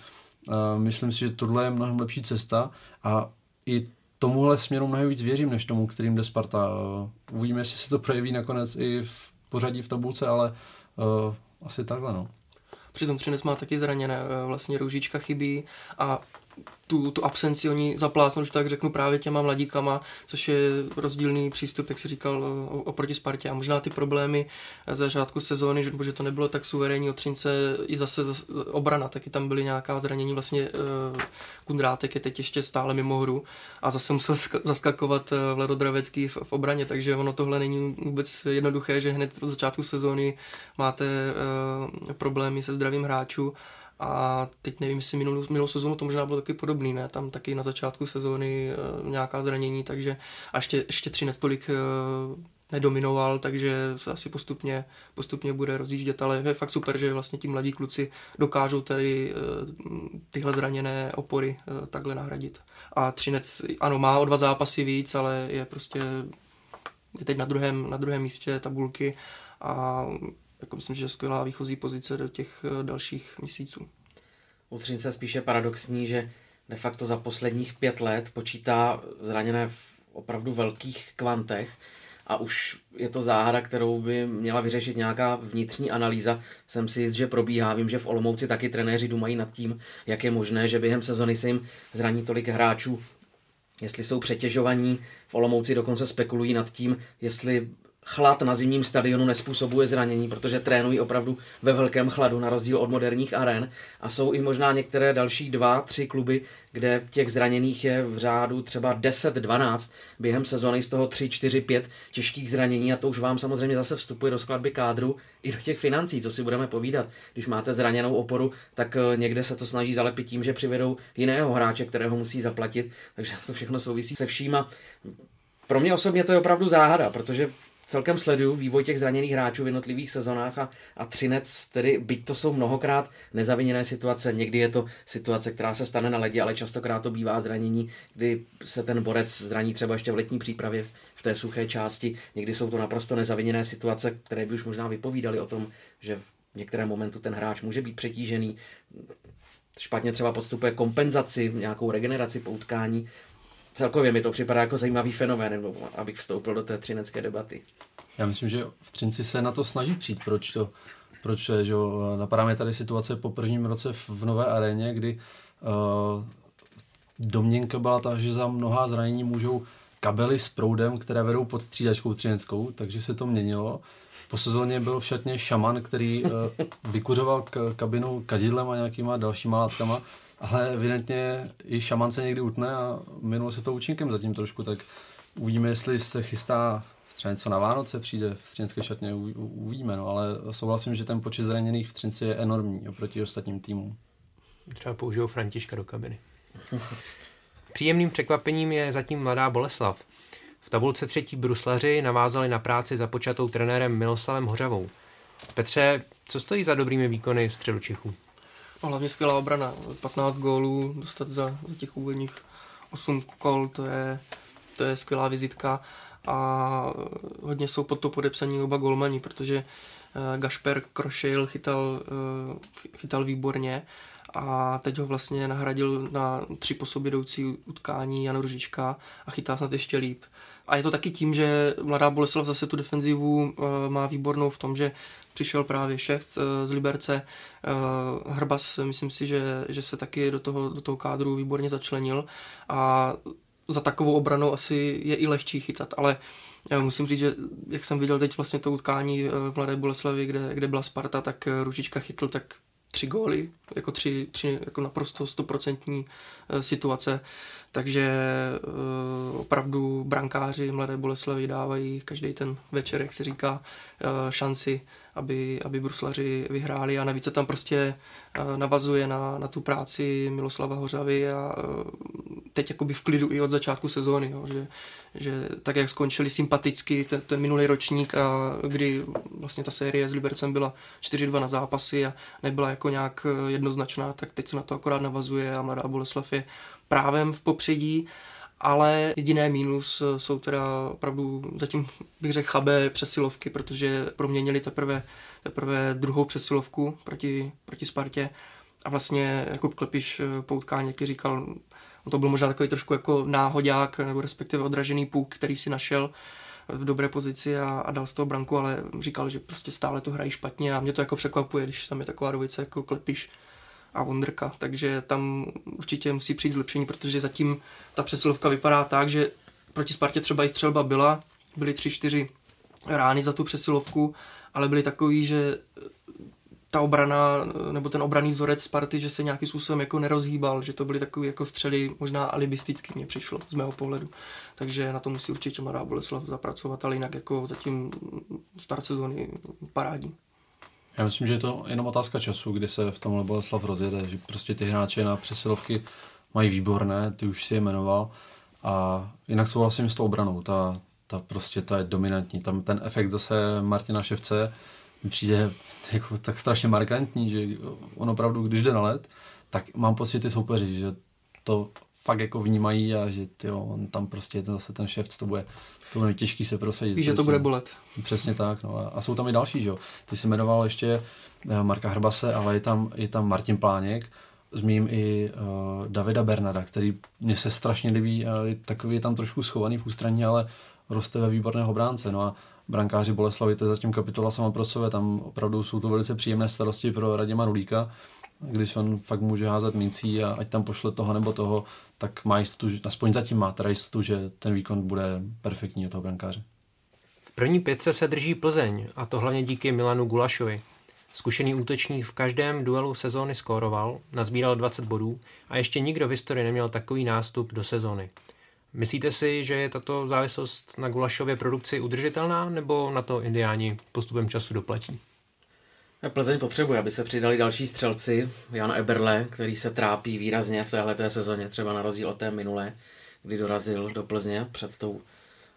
Uh, myslím si, že tohle je mnohem lepší cesta a i tomuhle směru mnohem víc věřím, než tomu, kterým jde Sparta. Uh, uvidíme, jestli se to projeví nakonec i v pořadí v tabulce, ale uh, asi takhle, no. Přitom Třinec má taky zraněné, eh, vlastně Růžička chybí a tu, tu absenci oni zaplácnou, že tak řeknu právě těma mladíkama, což je rozdílný přístup, jak si říkal, oproti Spartě. A možná ty problémy za začátku sezóny, že, že to nebylo tak suverénní od Třince, i zase obrana, taky tam byly nějaká zranění, vlastně uh, Kundrátek je teď ještě stále mimo hru a zase musel zaskakovat uh, Vlado Dravecký v, v obraně, takže ono tohle není vůbec jednoduché, že hned od začátku sezóny máte uh, problémy se zdravím hráčů A teď nevím, jestli minulou, minulou sezónu to možná bylo taky podobný, ne? Tam taky na začátku sezóny uh, nějaká zranění, takže a ještě, ještě tři tolik uh, nedominoval, takže se asi postupně, postupně bude rozjíždět, ale je fakt super, že vlastně ti mladí kluci dokážou tady uh, tyhle zraněné opory takhle nahradit. A Třinec, ano, má o dva zápasy víc, ale je prostě je teď na druhém, na druhém místě tabulky a jako myslím, že skvělá výchozí pozice do těch eh, dalších měsíců. U Třince spíše paradoxní, že de facto za posledních pět let počítá zraněné v opravdu velkých kvantech a už je to záhada, kterou by měla vyřešit nějaká vnitřní analýza. Jsem si jist, že probíhá. Vím, že v Olomouci taky trenéři dumají nad tím, jak je možné, že během sezony se jim zraní tolik hráčů, jestli jsou přetěžovaní. V Olomouci dokonce spekulují nad tím, jestli chlad na zimním stadionu nespůsobuje zranění, protože trénují opravdu ve velkém chladu, na rozdíl od moderních aren. A jsou i možná některé další dva, tři kluby, kde těch zraněných je v řádu třeba 10-12 během sezony, z toho 3, 4, 5 těžkých zranění a to už vám samozřejmě zase vstupuje do skladby kádru i do těch financí, co si budeme povídat. Když máte zraněnou oporu, tak eh, někde se to snaží zalepit tím, že přivedou jiného hráče, kterého musí zaplatit, takže to všechno souvisí se všíma. Pro mě osobně to je opravdu záhada, protože celkem sleduju vývoj těch zraněných hráčů v jednotlivých sezonách a, a Třinec, tedy byť to jsou mnohokrát nezaviněné situace, někdy je to situace, která se stane na ledě, ale častokrát to bývá zranění, kdy se ten borec zraní třeba ještě v letní přípravě v té suché části, někdy jsou to naprosto nezaviněné situace, které by už možná vypovídaly o tom, že v některém momentu ten hráč může být přetížený, špatně třeba podstupuje kompenzaci, nějakou regeneraci po utkání, celkově mi to připadá jako zajímavý fenomén, abych vstoupil do té třinecké debaty. Já myslím, že v Třinci se na to snaží přijít, proč to, proč je, že napadá mě tady situace po prvním roce v nové aréně, kdy uh, domněnka byla ta, že za mnohá zranění můžou kabely s proudem, které vedou pod střídačkou třineckou, takže se to měnilo. Po sezóně byl v šatně šaman, který uh, vykuřoval k, kabinu kadidlem a nějakýma dalšíma látkama ale evidentně i šaman se někdy utne a minulo se to účinkem zatím trošku, tak uvidíme, jestli se chystá třeba něco na Vánoce přijde v třinské šatně, uvidíme, no, ale souhlasím, že ten počet zraněných v Třinci je enormní oproti ostatním týmům. Třeba použijou Františka do kabiny. [LAUGHS] Příjemným překvapením je zatím mladá Boleslav. V tabulce třetí bruslaři navázali na práci započatou trenérem Miloslavem Hořavou. Petře, co stojí za dobrými výkony v středu Čechů? No, hlavně skvělá obrana. 15 gólů dostat za, za těch úvodních 8 kol, to je, to je skvělá vizitka a hodně jsou pod to podepsaní oba golmani, protože uh, Gašper Krošejl chytal, uh, chytal výborně a teď ho vlastně nahradil na tři po sobě jdoucí utkání Jan Ružička a chytá snad ještě líp. A je to taky tím, že Mladá Boleslav zase tu defenzivu uh, má výbornou v tom, že přišel právě šéf z, z Liberce, uh, Hrbas, myslím si, že, že se taky do toho, do toho kádru výborně začlenil a za takovou obranou asi je i lehčí chytat, ale já musím říct, že jak jsem viděl teď vlastně to utkání v Mladé Boleslavi, kde, kde byla Sparta, tak Ručička chytl tak tři góly, jako tři, tři jako naprosto stoprocentní situace. Takže uh, opravdu brankáři Mladé Boleslavy dávají každý ten večer, jak se říká, uh, šanci, aby, aby bruslaři vyhráli. A navíc se tam prostě uh, navazuje na, na tu práci Miloslava Hořavy a teď jakoby v klidu i od začátku sezóny, jo, že, že tak, jak skončili sympaticky ten, ten minulý ročník, a kdy vlastně ta série s Libercem byla 4-2 na zápasy a nebyla jako nějak jednoznačná, tak teď se na to akorát navazuje a Mladá Boleslav je právem v popředí, ale jediné mínus jsou teda opravdu zatím bych řekl chabé přesilovky, protože proměnili teprve, teprve druhou přesilovku proti, proti Spartě. A vlastně jako Klepiš po utkání, jak říkal, to byl možná takový trošku jako náhodák, nebo respektive odražený půk, který si našel v dobré pozici a, a dal z toho branku, ale říkal, že prostě stále to hrají špatně a mě to jako překvapuje, když tam je taková dvojice jako Klepiš a Wonderka, takže tam určitě musí přijít zlepšení, protože zatím ta přesilovka vypadá tak, že proti Spartě třeba i střelba byla, byly tři, čtyři rány za tu přesilovku, ale byly takový, že ta obrana, nebo ten obraný vzorec Sparty, že se nějakým způsobem jako nerozhýbal, že to byly takové jako střely možná alibistický mě přišlo z mého pohledu. Takže na to musí určitě Mladá Boleslav zapracovat, ale jinak jako zatím start sezóny parádní. Já myslím, že je to jenom otázka času, kdy se v tomhle Boleslav rozjede, že prostě ty hráče na přesilovky mají výborné, ty už si je jmenoval a jinak souhlasím s tou obranou, ta, ta prostě ta je dominantní, tam ten efekt zase Martina Ševce mi přijde jako tak strašně markantní, že on opravdu, když jde na let, tak mám pocit ty soupeři, že to fakt jako vnímají a že tyjo, on tam prostě ten, zase ten šéf, to bude, to bude těžký se prosadit. Víš, že to bude bolet. Přesně tak. No. A, a jsou tam i další, že jo. Ty jsi jmenoval ještě eh, Marka Hrbase, ale je tam, je tam Martin Pláněk, zmíním i uh, Davida Bernada, který mně se strašně líbí, uh, je takový je tam trošku schovaný v ústraní, ale roste ve výborného bránce. No a brankáři Boleslavy, to je zatím kapitola sama pro sebe, tam opravdu jsou to velice příjemné starosti pro Raděma Rulíka, když on fakt může házet mincí a ať tam pošle toho nebo toho, tak má jistotu, aspoň zatím má teda jistotu, že ten výkon bude perfektní od toho brankáře. V první pětce se drží Plzeň a to hlavně díky Milanu Gulašovi. Zkušený útočník v každém duelu sezóny skóroval, nazbíral 20 bodů a ještě nikdo v historii neměl takový nástup do sezóny. Myslíte si, že je tato závislost na Gulašově produkci udržitelná, nebo na to indiáni postupem času doplatí? Plzeň potřebuje, aby se přidali další střelci. Jan Eberle, který se trápí výrazně v téhle sezóně, třeba na rozdíl od té minulé, kdy dorazil do Plzně před tou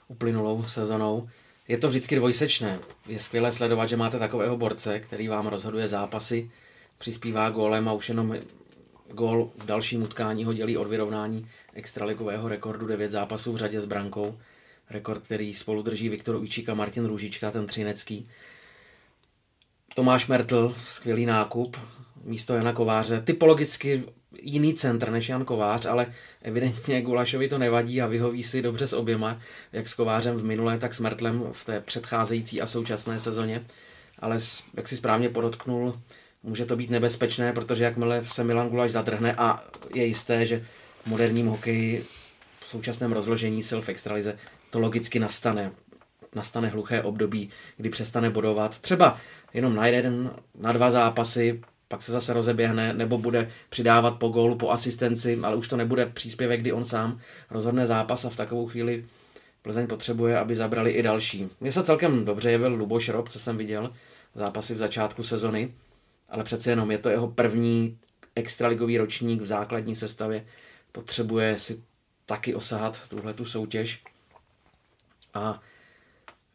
uplynulou sezonou. Je to vždycky dvojsečné. Je skvělé sledovat, že máte takového borce, který vám rozhoduje zápasy, přispívá gólem a už jenom gól v dalším utkání ho dělí od vyrovnání extraligového rekordu 9 zápasů v řadě s brankou. Rekord, který spolu drží Viktor Ujčík a Martin Růžička, ten třinecký. Tomáš Mertl, skvělý nákup, místo Jana Kováře. Typologicky jiný centr než Jan Kovář, ale evidentně Gulašovi to nevadí a vyhoví si dobře s oběma, jak s Kovářem v minulé, tak s Mertlem v té předcházející a současné sezóně. Ale jak si správně podotknul, může to být nebezpečné, protože jakmile se Milan Gulaš zadrhne a je jisté, že v moderním hokeji v současném rozložení sil v extralize to logicky nastane. Nastane hluché období, kdy přestane bodovat. Třeba jenom na jeden, na dva zápasy, pak se zase rozeběhne, nebo bude přidávat po gólu, po asistenci, ale už to nebude příspěvek, kdy on sám rozhodne zápas a v takovou chvíli Plzeň potřebuje, aby zabrali i další. Mně se celkem dobře jevil Luboš Rob, co jsem viděl, zápasy v začátku sezony, ale přece jenom je to jeho první extraligový ročník v základní sestavě. Potřebuje si taky osahat tuhle tu soutěž. A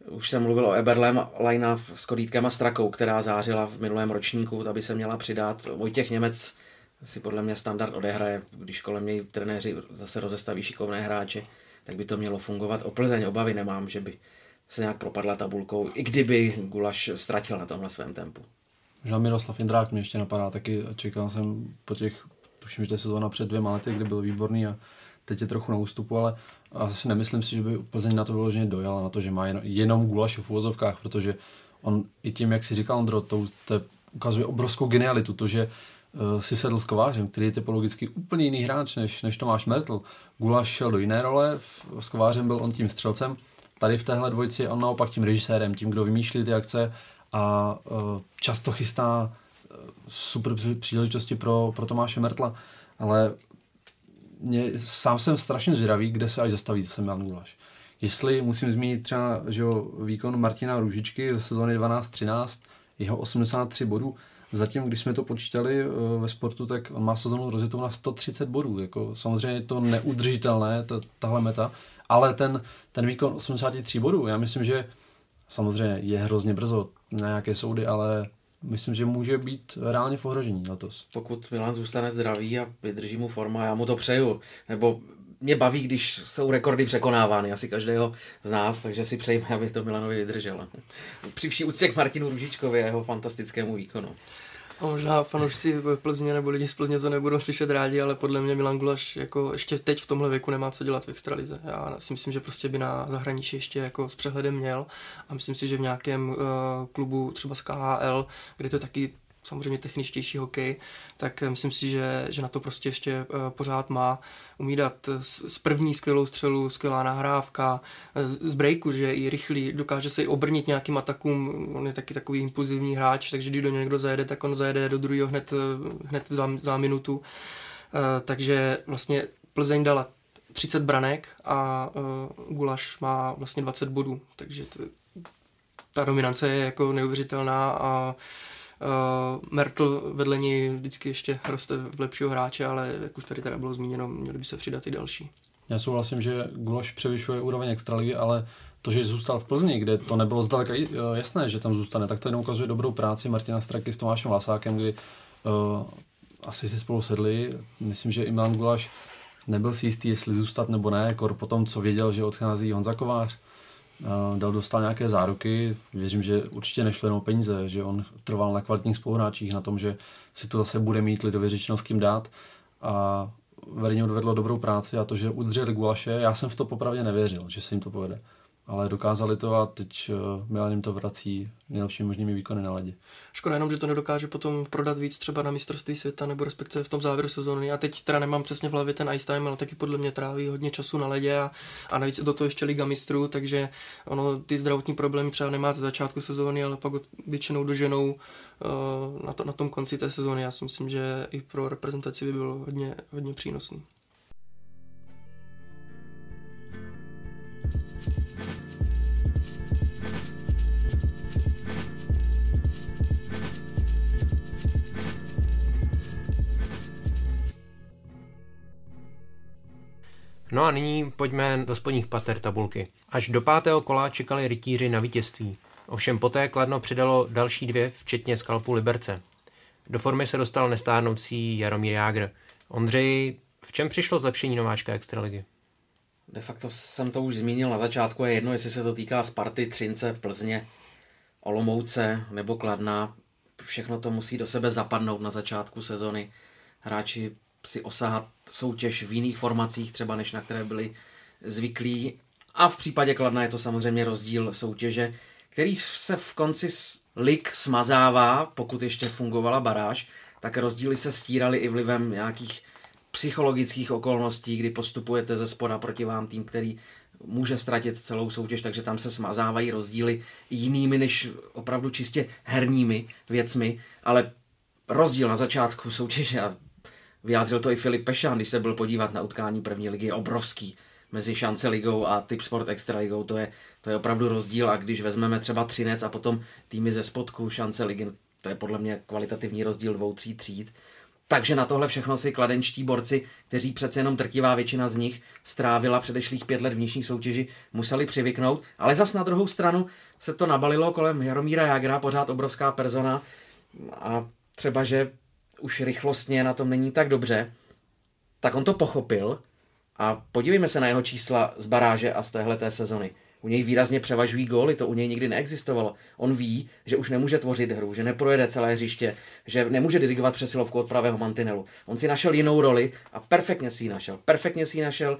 už jsem mluvil o Eberlem, Lajna s Kodítkem a Strakou, která zářila v minulém ročníku, aby se měla přidat. Vojtěch Němec si podle mě standard odehraje, když kolem něj trenéři zase rozestaví šikovné hráče, tak by to mělo fungovat. O Plzeň obavy nemám, že by se nějak propadla tabulkou, i kdyby Gulaš ztratil na tomhle svém tempu. Možná Miroslav Jindrák mě ještě napadá, taky čekal jsem po těch, tuším, že to je sezóna před dvěma lety, kdy byl výborný a teď je trochu na ústupu, ale asi nemyslím si, že by Plzeň na to vyloženě dojala, na to, že má jenom, jenom gulaš v uvozovkách, protože on i tím, jak si říkal Andro, to, to ukazuje obrovskou genialitu, to, že uh, si sedl s Kovářem, který je typologicky úplně jiný hráč než, než Tomáš Mertl. Gulaš šel do jiné role, v, s Kovářem byl on tím střelcem, tady v téhle dvojici on naopak tím režisérem, tím, kdo vymýšlí ty akce a uh, často chystá uh, super příležitosti pro, pro Tomáše Mertla, ale mě, sám jsem strašně zvědavý, kde se až zastaví zase Milan Gulaš. Jestli musím zmínit třeba že jo, výkon Martina Růžičky ze sezóny 12-13, jeho 83 bodů, Zatím, když jsme to počítali uh, ve sportu, tak on má sezonu rozjetou na 130 bodů. Jako, samozřejmě je to neudržitelné, ta, tahle meta, ale ten, ten výkon 83 bodů, já myslím, že samozřejmě je hrozně brzo na nějaké soudy, ale myslím, že může být reálně v ohrožení letos. Pokud Milan zůstane zdravý a vydrží mu forma, já mu to přeju. Nebo mě baví, když jsou rekordy překonávány, asi každého z nás, takže si přejme, aby to Milanovi vydrželo. Při vší úctě k Martinu Růžičkovi a jeho fantastickému výkonu. A možná fanoušci v Plzně nebo lidi z Plzně to nebudou slyšet rádi, ale podle mě Milan Gulaš jako ještě teď v tomhle věku nemá co dělat v extralize. Já si myslím, že prostě by na zahraničí ještě jako s přehledem měl a myslím si, že v nějakém uh, klubu třeba z KHL, kde to taky samozřejmě techničtější hokej, tak eh, myslím si, že, že na to prostě ještě uh, pořád má. Umí dát z první skvělou střelu, skvělá nahrávka, z breaku, že je i rychlý, dokáže se i obrnit nějakým atakům, on je taky takový impulzivní hráč, takže když do něj někdo zajede, tak on zajede do druhého hned, hned za, za minutu. Takže vlastně Plzeň dala 30 branek a Gulaš má vlastně 20 bodů, takže to, ta dominance je jako neuvěřitelná a Uh, Mertl vedle něj vždycky ještě roste v lepšího hráče, ale jak už tady teda bylo zmíněno, měli by se přidat i další. Já souhlasím, že Guloš převyšuje úroveň extraligy, ale to, že zůstal v Plzni, kde to nebylo zdaleka jasné, že tam zůstane, tak to jenom ukazuje dobrou práci Martina Straky s Tomášem Lasákem, kdy uh, asi si spolu sedli. Myslím, že i Milan Gulaš nebyl si jistý, jestli zůstat nebo ne, jako po tom, co věděl, že odchází Honza Kovář. Uh, dal dostal nějaké záruky, věřím, že určitě nešlo jenom peníze, že on trval na kvalitních spoluhráčích, na tom, že si to zase bude mít lidově řečeno s kým dát. A vedení odvedlo dobrou práci a to, že udrželi Gulaše, já jsem v to popravdě nevěřil, že se jim to povede ale dokázali to a teď uh, Milan jim to vrací nejlepšími možnými výkony na ledě. Škoda jenom, že to nedokáže potom prodat víc třeba na mistrovství světa nebo respektive v tom závěru sezóny. Já teď teda nemám přesně v hlavě ten ice time, ale taky podle mě tráví hodně času na ledě a, a navíc do toho ještě Liga mistrů, takže ono ty zdravotní problémy třeba nemá ze začátku sezóny, ale pak většinou doženou uh, na, to, na tom konci té sezóny. Já si myslím, že i pro reprezentaci by bylo hodně, hodně přínosný. No a nyní pojďme do spodních pater tabulky. Až do pátého kola čekali rytíři na vítězství. Ovšem poté Kladno přidalo další dvě, včetně skalpu Liberce. Do formy se dostal nestárnoucí Jaromír Jágr. Ondřej, v čem přišlo zlepšení nováčka Extraligy? De facto jsem to už zmínil na začátku, je jedno, jestli se to týká Sparty, Třince, Plzně, Olomouce nebo Kladna. Všechno to musí do sebe zapadnout na začátku sezony. Hráči si osahat soutěž v jiných formacích, třeba než na které byli zvyklí. A v případě Kladna je to samozřejmě rozdíl soutěže, který se v konci lig smazává, pokud ještě fungovala baráž, tak rozdíly se stíraly i vlivem nějakých psychologických okolností, kdy postupujete ze spoda proti vám tým, který může ztratit celou soutěž, takže tam se smazávají rozdíly jinými než opravdu čistě herními věcmi, ale rozdíl na začátku soutěže a Vyjádřil to i Filip Pešán, když se byl podívat na utkání první ligy, je obrovský mezi šance ligou a typ sport extra ligou, to je, to je opravdu rozdíl a když vezmeme třeba Třinec a potom týmy ze spodku šance ligy, to je podle mě kvalitativní rozdíl dvou, tří tříd. Takže na tohle všechno si kladenčtí borci, kteří přece jenom trtivá většina z nich strávila předešlých pět let v nižší soutěži, museli přivyknout, ale zas na druhou stranu se to nabalilo kolem Jaromíra Jagra, pořád obrovská persona. A třeba, že už rychlostně na tom není tak dobře, tak on to pochopil a podívejme se na jeho čísla z baráže a z téhleté sezony. U něj výrazně převažují góly, to u něj nikdy neexistovalo. On ví, že už nemůže tvořit hru, že neprojede celé hřiště, že nemůže dirigovat přesilovku od pravého mantinelu. On si našel jinou roli a perfektně si ji našel. Perfektně si ji našel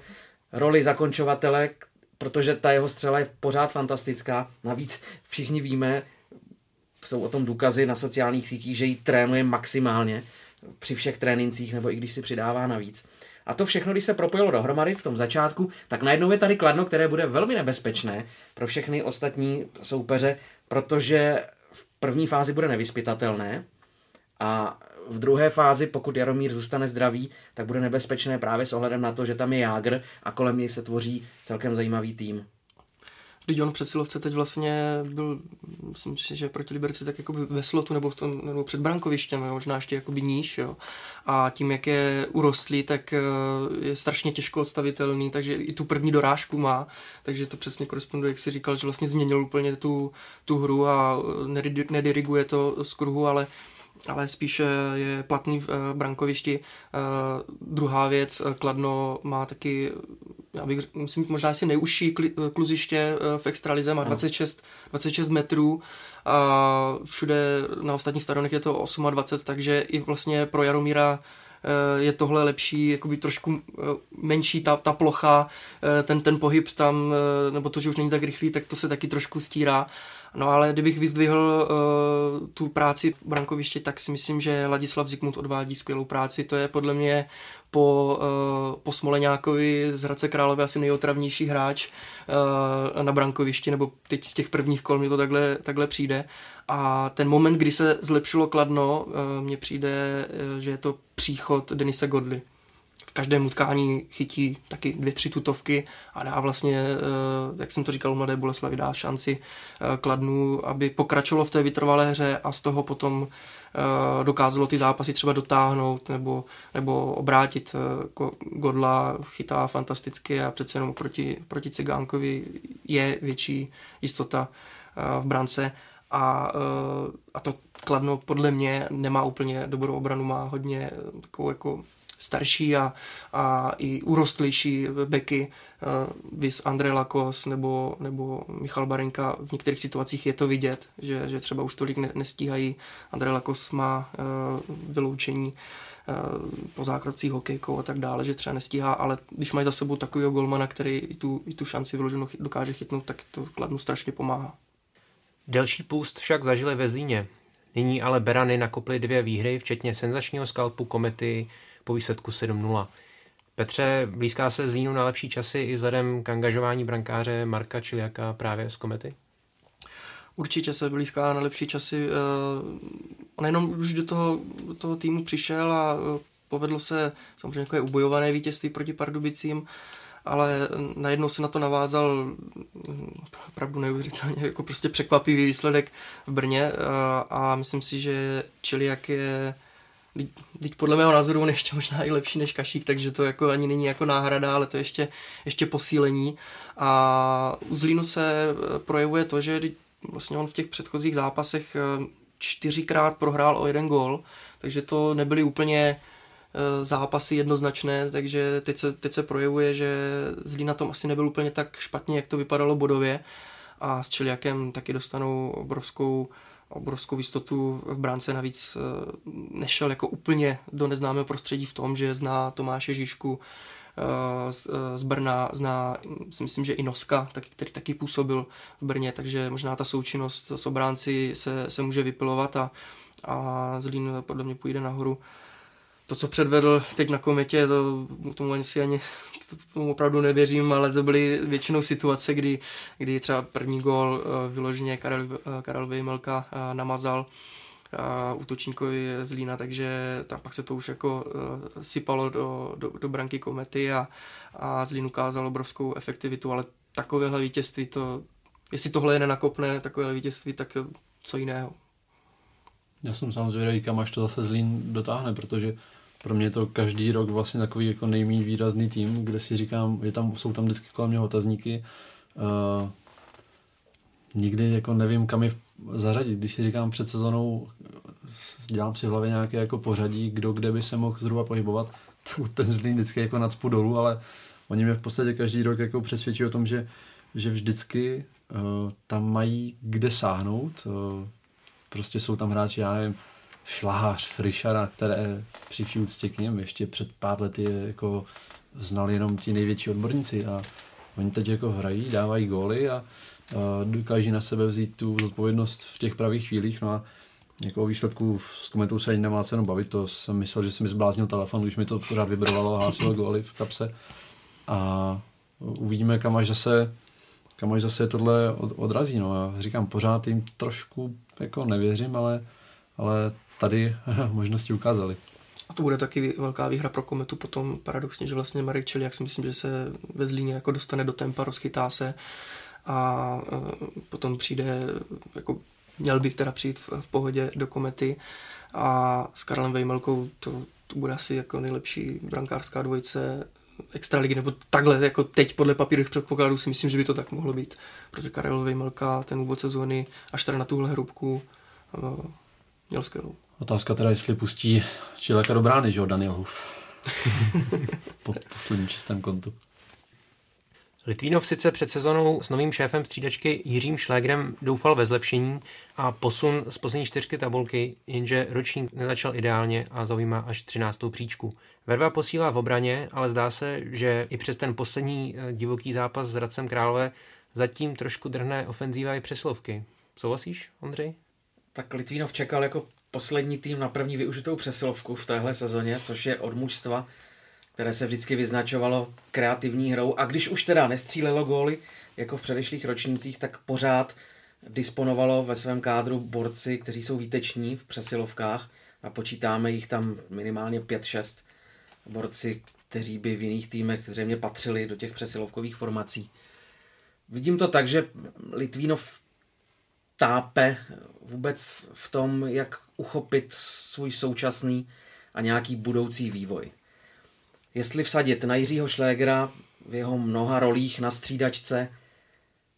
roli zakončovatele, protože ta jeho střela je pořád fantastická. Navíc všichni víme, jsou o tom důkazy na sociálních sítích, že ji trénuje maximálně při všech trénincích nebo i když si přidává navíc. A to všechno, když se propojilo dohromady v tom začátku, tak najednou je tady Kladno, které bude velmi nebezpečné pro všechny ostatní soupeře, protože v první fázi bude nevyspytatelné a v druhé fázi, pokud Jaromír zůstane zdravý, tak bude nebezpečné právě s ohledem na to, že tam je Jágr a kolem něj se tvoří celkem zajímavý tým. Vždyť on přesilovce teď vlastně byl, myslím si, že proti Liberci tak jako ve slotu nebo, v tom, nebo před brankovištěm, možná ještě jakoby níž, jo. A tím, jak je urostlý, tak eh, je strašně těžko odstavitelný, takže i tu první dorážku má, takže to přesně koresponduje, jak si říkal, že vlastně změnil úplně tu, tu hru a eh, nediriguje to z kruhu, ale ale spíš je platný v eh, brankovišti. Druhá věc, Kladno má taky já bych, myslím, možná asi nejužší kluziště eh, v extralize, má 26, 26 metrů a všude na ostatních stadionech je to 28, takže i vlastně pro Jaromíra eh, je tohle lepší, jakoby trošku eh, menší ta, ta plocha, ten, ten pohyb tam, nebo to, že už není tak rychlý, tak to se taky trošku stírá. No ale kdybych vyzdvihl uh, tu práci v brankovišti, tak si myslím, že Ladislav Zikmund odvádí skvělou práci. To je podle mě po, uh, po Smoleňákovi z Hradce Králové asi nejotravnější hráč uh, na brankovišti, nebo teď z těch prvních kol mi to takhle, takhle přijde. A ten moment, kdy se zlepšilo Kladno, uh, mně přijde, uh, že je to příchod Denise Godly v každém utkání chytí taky dvě, tři tutovky a dá vlastně, jak jsem to říkal, Mladé Boleslavi dá šanci Kladnu, aby pokračovalo v té vytrvalé hře a z toho potom Eh, dokázalo ty zápasy třeba dotáhnout nebo, nebo obrátit. Eh, Godla chytá fantasticky a přece jenom proti, proti Cigánkovi je větší jistota eh, v brance a, a to Kladno podle mě nemá úplně dobrou obranu, má hodně takovou jako starší a, a i urostlejší beky, uh, vis André Lakos nebo, nebo Michal Barenka, v některých situacích je to vidět, že, že třeba už tolik ne, nestíhají. André Lakos má uh, vyloučení uh, po zákrocích hokejkou a tak dále, že třeba nestíhá, ale když mají za sebou takového golmana, který i tu, i tu šanci vyloženou dokáže chytnout, tak to Kladnu strašně pomáhá. Delší půst však zažili ve Zlíně. Nyní ale Berany nakoply dvě výhry, včetně senzačního skalpu Komety po výsledku 7-0. Petře, blízká se Zlínu na lepší časy i vzhledem k angažování brankáře Marka Čiliaka právě z Komety? Určitě se blízká na lepší časy. Eh, on jenom už do toho, do toho týmu přišel a eh, povedlo se samozřejmě jako je ubojované vítězství proti Pardubicím, ale najednou se na to navázal hm, opravdu neuvěřitelně jako prostě překvapivý výsledek v Brně a, eh, a myslím si, že Čiliak je teď podle mého názoru on ještě možná i lepší než Kašík, takže to jako ani není jako náhrada, ale to je ještě, ještě posílení. A u Zlínu se eh, projevuje to, že vlastně on v těch předchozích zápasech eh, čtyřikrát prohrál o jeden gol, takže to nebyly úplně eh, zápasy jednoznačné, takže teď se, teď se projevuje, že Zlín na tom asi nebyl úplně tak špatně, jak to vypadalo bodově a s Čiliakem taky dostanou obrovskou obrovskou jistotu v bránce, navíc eh, nešel jako úplně do neznámého prostředí v tom, že zná Tomáše Žižku eh, z, eh, z Brna, zná, si myslím, že i Noska, tak, který taky působil v Brně, takže možná ta součinnost s obránci se, se může vypilovat a, a Zlín podle mě půjde nahoru to, co předvedl teď na kometě, to tomu ani si ani tomu opravdu nevěřím, ale to byly většinou situace, kdy, kdy třeba první gól uh, vyloženě Karel, uh, Karel Vejmelka uh, namazal útočníkovi z Lína, takže tam pak se to už jako sypalo do, do, do branky komety a, a Zlín ukázal obrovskou efektivitu, ale takovéhle vítězství, to, jestli tohle je nenakopne, takovéhle vítězství, tak co jiného. Já jsem samozřejmě kam až to zase Zlín dotáhne, protože pro mě je to každý rok vlastně takový jako nejméně výrazný tým, kde si říkám, je tam, jsou tam vždycky kolem mě otazníky. Uh, nikdy jako nevím, kam je zařadit. Když si říkám před sezonou, dělám si v hlavě nějaké jako pořadí, kdo kde by se mohl zhruba pohybovat, [LAUGHS] ten zlý vždycky jako nadspu dolů, ale oni mě v podstatě každý rok jako přesvědčí o tom, že, že vždycky uh, tam mají kde sáhnout. Uh, prostě jsou tam hráči, já nevím, šlář Frišara, které při úctě k něm ještě před pár lety jako znali jenom ti největší odborníci a oni teď jako hrají, dávají góly a, dokáží na sebe vzít tu zodpovědnost v těch pravých chvílích. No a jako výsledku s komentou se ani nemá cenu bavit, to jsem myslel, že jsem mi zbláznil telefon, když mi to pořád vibrovalo a hásilo góly v kapse. A uvidíme, kam až zase, kam až zase tohle odrazí. No. Já říkám, pořád jim trošku jako nevěřím, ale, ale tady [LAUGHS] možnosti ukázali. A to bude taky velká výhra pro Kometu potom paradoxně, že vlastně Marek Čeli, jak si myslím, že se ve Zlíně jako dostane do tempa, rozchytá se a uh, potom přijde, jako měl by teda přijít v, v pohodě do Komety a s Karlem Vejmelkou to, to bude asi jako nejlepší brankářská dvojice extraligy, nebo takhle, jako teď podle papírových předpokladů si myslím, že by to tak mohlo být, protože Karel Vejmelka ten úvod sezóny až teda na tuhle hrubku uh, měl skvělou. Otázka teda, jestli pustí Čileka do brány, že jo, Daniel Huf. [LAUGHS] po posledním čistém kontu. Litvínov sice před sezonou s novým šéfem střídačky Jiřím Šlégrem doufal ve zlepšení a posun z poslední čtyřky tabulky, jenže ročník nezačal ideálně a zaujímá až 13. příčku. Verva posílá v obraně, ale zdá se, že i přes ten poslední eh, divoký zápas s Radcem Králové zatím trošku drhne ofenzíva i přeslovky. Souhlasíš, Ondřej? Tak Litvínov čekal jako poslední tým na první využitou přesilovku v téhle sezóně, což je od mužstva, které se vždycky vyznačovalo kreativní hrou a když už teda nestřílelo góly, jako v předešlých ročnících, tak pořád disponovalo ve svém kádru borci, kteří jsou výteční v přesilovkách a počítáme jich tam minimálně 5-6 borci, kteří by v jiných týmech zřejmě patřili do těch přesilovkových formací. Vidím to tak, že Litvínov tápe vůbec v tom, jak uchopit svůj současný a nějaký budoucí vývoj. Jestli vsadit na Jiřího Šlégera v jeho mnoha rolích na střídačce,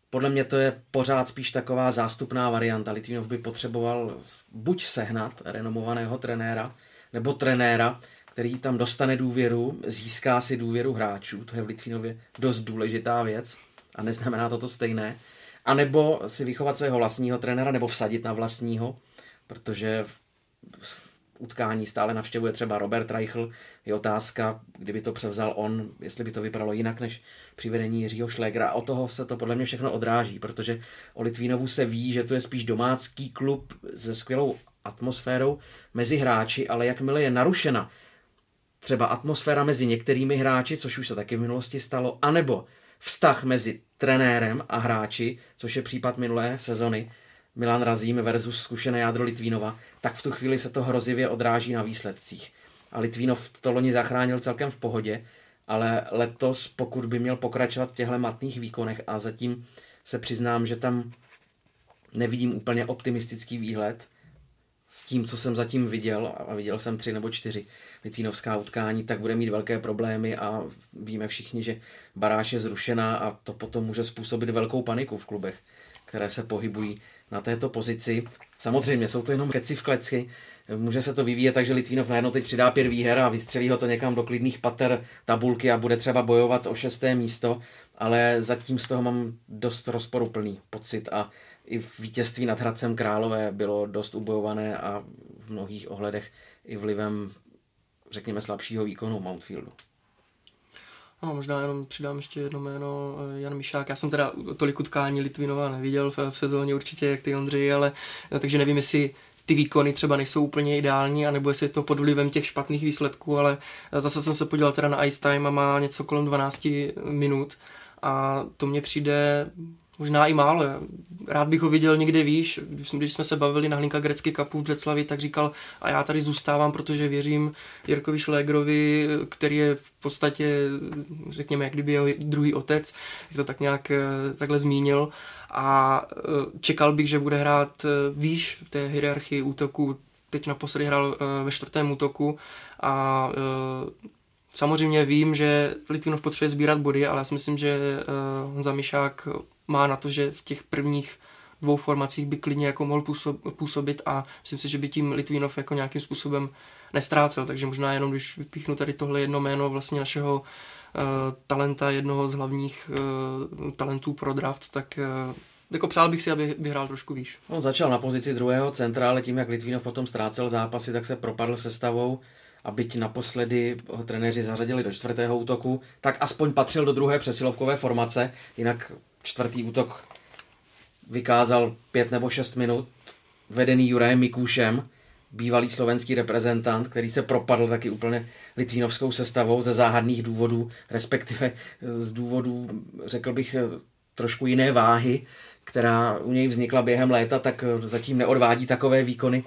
podle mě to je pořád spíš taková zástupná varianta. Litvinov by potřeboval buď sehnat renomovaného trenéra, nebo trenéra, který tam dostane důvěru, získá si důvěru hráčů, to je v Litvinově dost důležitá věc a neznamená to to stejné, a nebo si vychovat svého vlastního trenéra, nebo vsadit na vlastního, protože v utkání stále navštěvuje třeba Robert Reichl. Je otázka, kdyby to převzal on, jestli by to vypadalo jinak než při vedení Jiřího Šlégra. A o toho se to podle mě všechno odráží, protože o Litvínovu se ví, že to je spíš domácký klub se skvělou atmosférou mezi hráči, ale jakmile je narušena třeba atmosféra mezi některými hráči, což už se taky v minulosti stalo, anebo vztah mezi trenérem a hráči, což je případ minulé sezony, Milan Razím versus zkušené jádro Litvínova, tak v tu chvíli se to hrozivě odráží na výsledcích. A Litvínov to loni zachránil celkem v pohodě, ale letos, pokud by měl pokračovat v těchto matných výkonech a zatím se přiznám, že tam nevidím úplně optimistický výhled s tím, co jsem zatím viděl, a viděl jsem tři nebo čtyři litvínovská utkání, tak bude mít velké problémy a víme všichni, že baráž je zrušená a to potom může způsobit velkou paniku v klubech, které se pohybují na této pozici. Samozřejmě jsou to jenom keci v kleci, může se to vyvíjet tak, že Litvínov najednou teď přidá pět výher a vystřelí ho to někam do klidných pater tabulky a bude třeba bojovat o šesté místo, ale zatím z toho mám dost rozporuplný pocit a i v vítězství nad Hradcem Králové bylo dost ubojované a v mnohých ohledech i vlivem, řekněme, slabšího výkonu Mountfieldu. No, možná jenom přidám ještě jedno jméno, eh, Jan Mišák. Já jsem teda tolik utkání Litvinova neviděl v, v sezóně určitě, jak ty Ondřej, ale eh, takže nevím, jestli ty výkony třeba nejsou úplně ideální, anebo jestli je to pod vlivem těch špatných výsledků, ale eh, zase jsem se podíval teda na Ice Time a má něco kolem 12 minut a to mně přijde možná i málo. Rád bych ho viděl někde výš. Když jsme se bavili na Hlinka Grecky Cupu v Břeclavi, tak říkal, a já tady zůstávám, protože věřím Jirkovi Šlégrovi, který je v podstatě, řekněme, jak kdyby jeho druhý otec, jak to tak nějak eh, takhle zmínil. A eh, čekal bych, že bude hrát eh, výš v té hierarchii útoku. Teď naposledy hrál ve čtvrtém útoku a Samozřejmě vím, že Litvinov potřebuje sbírat body, ale já si myslím, že Honza Mišák má na to, že v těch prvních dvou formacích by klidně jako mohl působit a myslím si, že by tím Litvínov jako nějakým způsobem nestrácel, takže možná jenom když vypíchnu tady tohle jedno jméno vlastně našeho uh, talenta, jednoho z hlavních uh, talentů pro draft, tak uh, jako přál bych si, aby vyhrál trošku výš. On začal na pozici druhého centra, ale tím, jak Litvínov potom ztrácel zápasy, tak se propadl sestavou a byť naposledy ho trenéři zařadili do čtvrtého útoku, tak aspoň patřil do druhé přesilovkové formace, jinak čtvrtý útok vykázal pět nebo šest minut, vedený Jurajem Mikůšem, bývalý slovenský reprezentant, který se propadl taky úplně litvínovskou sestavou ze záhadných důvodů, respektive z důvodů, řekl bych, trošku jiné váhy, která u něj vznikla během léta, tak zatím neodvádí takové výkony,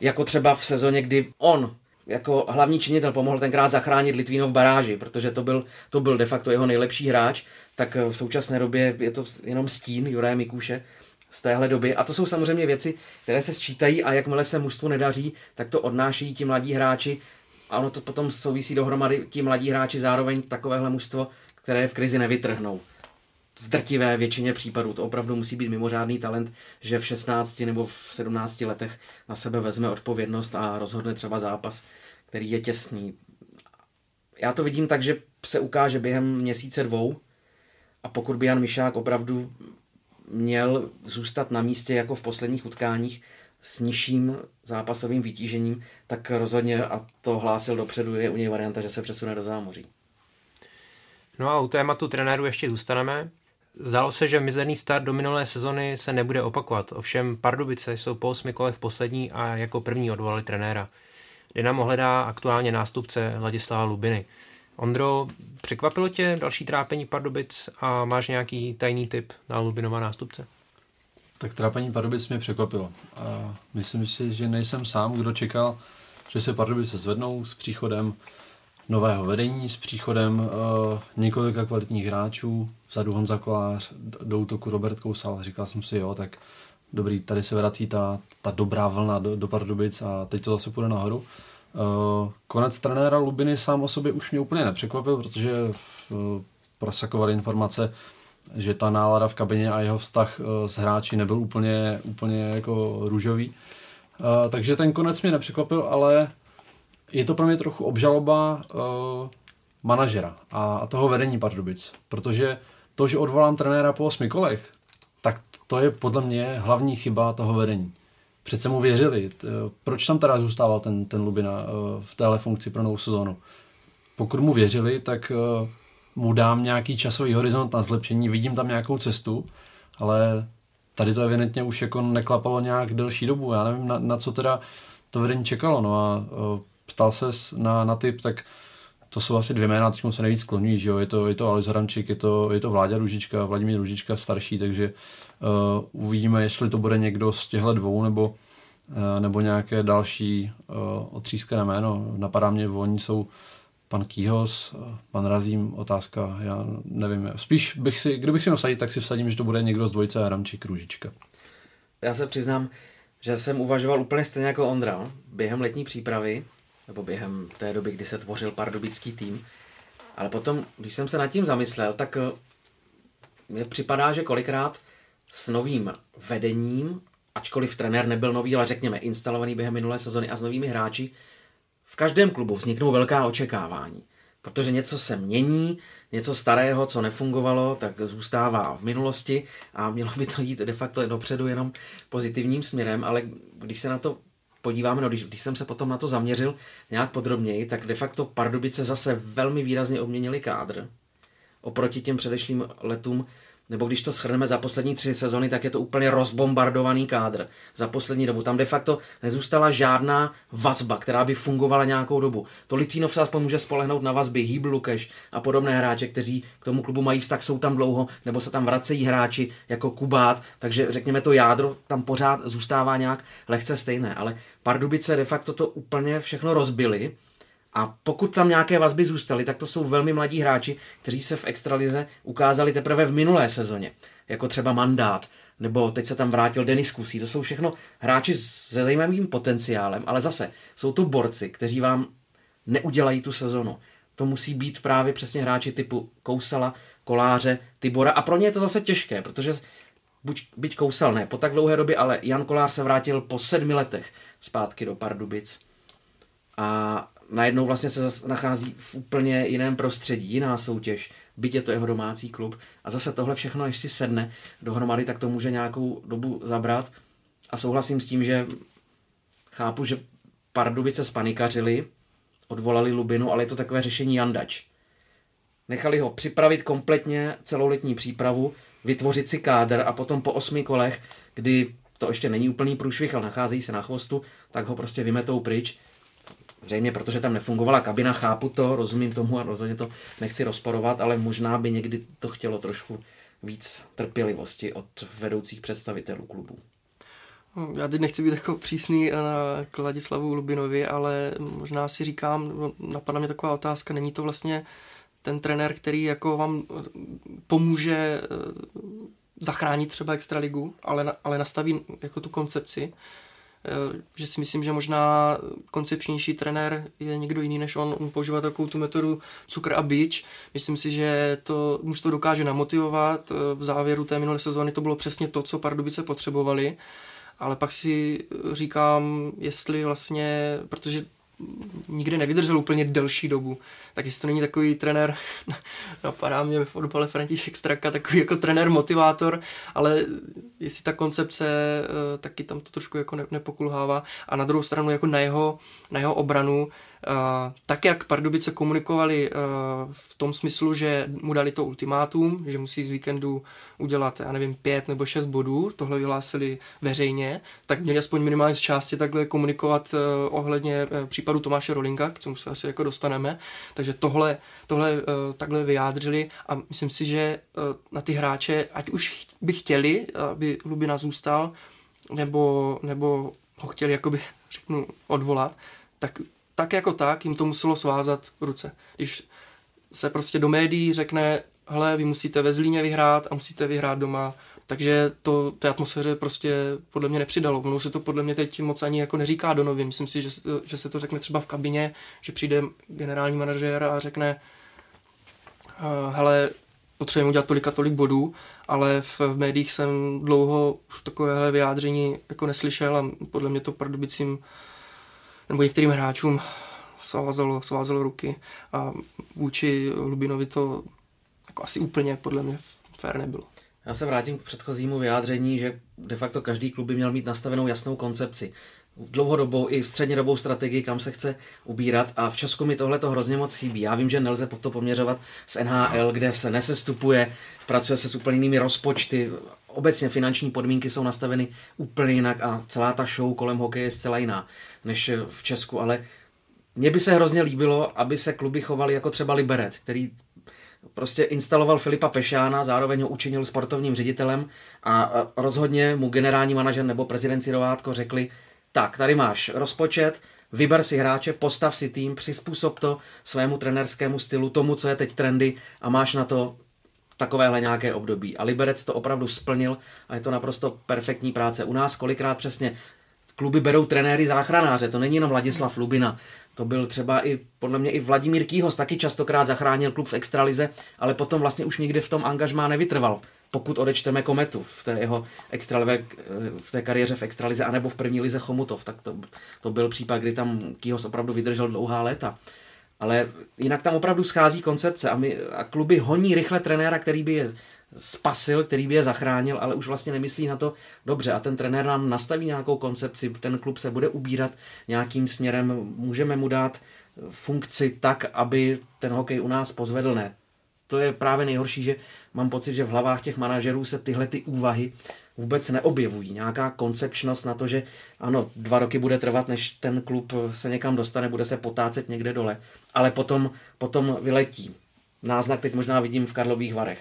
jako třeba v sezóně, kdy on jako hlavní činitel pomohl tenkrát zachránit Litvínov v baráži, protože to byl, to byl de facto jeho nejlepší hráč, tak v současné době je to jenom stín Juraje Mikuše z téhle doby. A to jsou samozřejmě věci, které se sčítají a jakmile se mužstvu nedaří, tak to odnášejí ti mladí hráči a ono to potom souvisí dohromady ti mladí hráči zároveň takovéhle mužstvo, které v krizi nevytrhnou. V drtivé většině případů to opravdu musí být mimořádný talent, že v 16 nebo v 17 letech na sebe vezme odpovědnost a rozhodne třeba zápas, který je těsný. Já to vidím tak, že se ukáže během měsíce dvou a pokud by Jan Mišák opravdu měl zůstat na místě jako v posledních utkáních s nižším zápasovým vytížením, tak rozhodně, a to hlásil dopředu, je u něj varianta, že se přesune do zámoří. No a u tématu trenéru ještě zůstaneme. Zdálo se, že mizerný start do minulé sezony se nebude opakovat, ovšem Pardubice jsou po osmi kolech poslední a jako první odvolali trenéra. Dynamo hledá aktuálně nástupce Ladislava Lubiny. Ondro, překvapilo tě další trápení Pardubic a máš nějaký tajný tip na Lubinova nástupce? Tak trápení Pardubic mě překvapilo. A myslím si, že nejsem sám, kdo čekal, že se Pardubice zvednou s příchodem nového vedení s příchodem uh, několika kvalitních hráčů, vzadu Honza Kolář, do útoku Robert Kousal, říkal jsem si, jo, tak dobrý, tady se vrací ta, ta dobrá vlna do, do Pardubic a teď to zase půjde nahoru. Uh, konec trenéra Lubiny sám o sobě už mě úplně nepřekvapil, protože uh, prosakovaly informace, že ta nálada v kabině a jeho vztah uh, s hráči nebyl úplně, úplně jako růžový. Uh, takže ten konec mě nepřekvapil, ale je to pro mě trochu obžaloba uh, manažera a, a toho vedení Pardubic, protože to, že odvolám trenéra po osmi kolech, tak to je podle mě hlavní chyba toho vedení. Přece mu věřili. Proč tam teda zůstával ten, ten Lubina uh, v téhle funkci pro novou sezónu? Pokud mu věřili, tak uh, mu dám nějaký časový horizont na zlepšení, vidím tam nějakou cestu, ale tady to evidentně už jako neklapalo nějak delší dobu. Já nevím, na, na co teda to vedení čekalo. No a uh, ptal se na, na typ, tak to jsou asi dvě jména, teď se nejvíc skloňují, že jo? Je to, je to Alois Haramčík, je to, je to Vláďa Ružička, Vladimír Ružička starší, takže uh, uvidíme, jestli to bude někdo z těchto dvou, nebo, uh, nebo nějaké další uh, otřískané jméno. Napadá mě, oni jsou pan Kýhos, pan Razím, otázka, já nevím. Spíš bych si, kdybych si měl vsadit, tak si vsadím, že to bude někdo z dvojce Haramčík Ružička. Já se přiznám, že jsem uvažoval úplně stejně jako Ondra během letní přípravy, nebo během té doby, kdy se tvořil pardubický tým. Ale potom, když jsem se nad tím zamyslel, tak eh, mně připadá, že kolikrát s novým vedením, ačkoliv trenér nebyl nový, ale řekněme instalovaný během minulé sezony a s novými hráči, v každém klubu vzniknou velká očekávání. Protože něco se mění, něco starého, co nefungovalo, tak zůstává v minulosti a mělo by to jít de facto dopředu jenom pozitivním směrem, ale když se na to podíváme, no když, když jsem se potom na to zaměřil nějak podrobněji, tak de facto Pardubice zase velmi výrazně obměnili kádr oproti těm předešlým letům nebo když to shrneme za poslední tři sezony, tak je to úplně rozbombardovaný kádr za poslední dobu. Tam de facto nezůstala žádná vazba, která by fungovala nějakou dobu. To Litvinov se aspoň může spolehnout na vazby, Hýbl Lukeš a podobné hráče, kteří k tomu klubu mají vztah, jsou tam dlouho, nebo se tam vracejí hráči jako Kubát, takže řekněme to jádro tam pořád zůstává nějak lehce stejné. Ale Pardubice de facto to úplně všechno rozbili a pokud tam nějaké vazby zůstaly, tak to jsou velmi mladí hráči, kteří se v extralize ukázali teprve v minulé sezóně, jako třeba Mandát, nebo teď se tam vrátil Denis Kusí. To jsou všechno hráči se zajímavým potenciálem, ale zase jsou to borci, kteří vám neudělají tu sezonu. To musí být právě přesně hráči typu Kousala, Koláře, Tibora a pro ně je to zase těžké, protože buď byť Kousal ne po tak dlouhé době, ale Jan Kolář se vrátil po sedmi letech zpátky do Pardubic. A najednou vlastně se nachází v úplně jiném prostředí, jiná soutěž, byť je to jeho domácí klub. A zase tohle všechno, než si sedne dohromady, tak to může nějakou dobu zabrat. A souhlasím s tím, že chápu, že Pardubice spanikařili, odvolali Lubinu, ale je to takové řešení jandač. Nechali ho připravit kompletně celou letní přípravu, vytvořit si kádr a potom po osmi kolech, kdy to ještě není úplný průšvih, ale nacházejí se na chvostu, tak ho prostě vymetou pryč Zřejmě, protože tam nefungovala kabina, chápu to, rozumím tomu a rozhodně to nechci rozporovat, ale možná by někdy to chtělo trošku víc trpělivosti od vedoucích představitelů klubů. Hm, já teď nechci být jako přísný na Kladislavu Lubinovi, ale možná si říkám, no, napadla mě taková otázka, není to vlastně ten trenér, který jako vám eh, pomůže eh, zachránit třeba extraligu, ale, ale nastaví jako tu koncepci. Eh, že si myslím, že možná koncepčnější trenér je někdo jiný než on. On používá takovou tu metodu cukr a bič. Myslím si, že to už to dokáže namotivovat. Eh, v závěru té minulé sezóny to bylo přesně to, co Pardubice potřebovali. Ale pak si říkám, jestli vlastně, protože nikdy nevydržel úplně delší dobu. Tak jestli to není takový trenér, [LAUGHS] napadá mě v fotbale František Straka, takový jako trenér motivátor, ale jestli ta koncepce eh, taky tam to trošku jako nepokulhává a na druhou stranu jako na jeho, na jeho obranu tak, jak Pardubice komunikovali v tom smyslu, že mu dali to ultimátum, že musí z víkendu udělat, já nevím, pět nebo šest bodů, tohle vyhlásili veřejně, tak měli aspoň minimálně z části takhle komunikovat ohledně e, případu Tomáše Rolinka, k čemu se asi jako dostaneme. Takže tohle, tohle e, takhle vyjádřili a myslím si, že e, na ty hráče, ať už by chtěli, aby Lubina zůstal, nebo, nebo ho chtěli jakoby, řeknu, odvolat, tak tak jako tak jim to muselo svázat ruce. Když se prostě do médií řekne, hele, vy musíte ve Zlíně vyhrát a musíte vyhrát doma, takže to té atmosféře prostě podle mě nepřidalo. Ono se to podle mě teď moc ani jako neříká do novin. Myslím si, že, že se to řekne třeba v kabině, že přijde generální manažér a řekne, uh, hele, potřebujeme udělat tolik a tolik bodů, ale v, v médiích jsem dlouho už takovéhle vyjádření jako neslyšel a podle mě to Pardubicím nebo některým hráčům svázalo, svázalo ruky a vůči Lubinovi to jako asi úplně podle mě fér nebylo. Já se vrátím k předchozímu vyjádření, že de facto každý klub by měl mít nastavenou jasnou koncepci. Dlouhodobou i střednědobou strategii, kam se chce ubírat a v Česku mi tohle to hrozně moc chybí. Já vím, že nelze to poměřovat s NHL, kde se nesestupuje, pracuje se s úplně jinými rozpočty, obecně finanční podmínky jsou nastaveny úplně jinak a celá ta show kolem hokeje je zcela jiná než v Česku, ale mně by se hrozně líbilo, aby se kluby chovaly jako třeba Liberec, který prostě instaloval Filipa Pešána, zároveň ho učinil sportovním ředitelem a rozhodně mu generální manažer nebo prezident Sirovátko řekli, tak, tady máš rozpočet, vyber si hráče, postav si tým, přizpůsob to svému trenerskému stylu, tomu, co je teď trendy a máš na to takovéhle nějaké období. A Liberec to opravdu splnil a je to naprosto perfektní práce. U nás kolikrát přesně kluby berou trenéry záchranáře, to není jenom Vladislav Lubina, to byl třeba i, podle mě i Vladimír Kýhos, taky častokrát zachránil klub v extralize, ale potom vlastně už nikdy v tom angažmá nevytrval. Pokud odečteme Kometu v té jeho extralive, v té kariéře v extralize, anebo v první lize Chomutov, tak to, to byl případ, kdy tam Kýhos opravdu vydržel dlouhá léta. Ale jinak tam opravdu schází koncepce a, my, a kluby honí rychle trenéra, který by je spasil, který by je zachránil, ale už vlastně nemyslí na to dobře a ten trenér nám nastaví nějakou koncepci, ten klub se bude ubírat nějakým směrem, můžeme mu dát funkci tak, aby ten hokej u nás pozvedl, ne. To je právě nejhorší, že mám pocit, že v hlavách těch manažerů se tyhle ty úvahy vůbec neobjevují. Nějaká koncepčnost na to, že ano, dva roky bude trvat, než ten klub se někam dostane, bude se potácet někde dole, ale potom, potom vyletí. Náznak teď možná vidím v Karlových Varech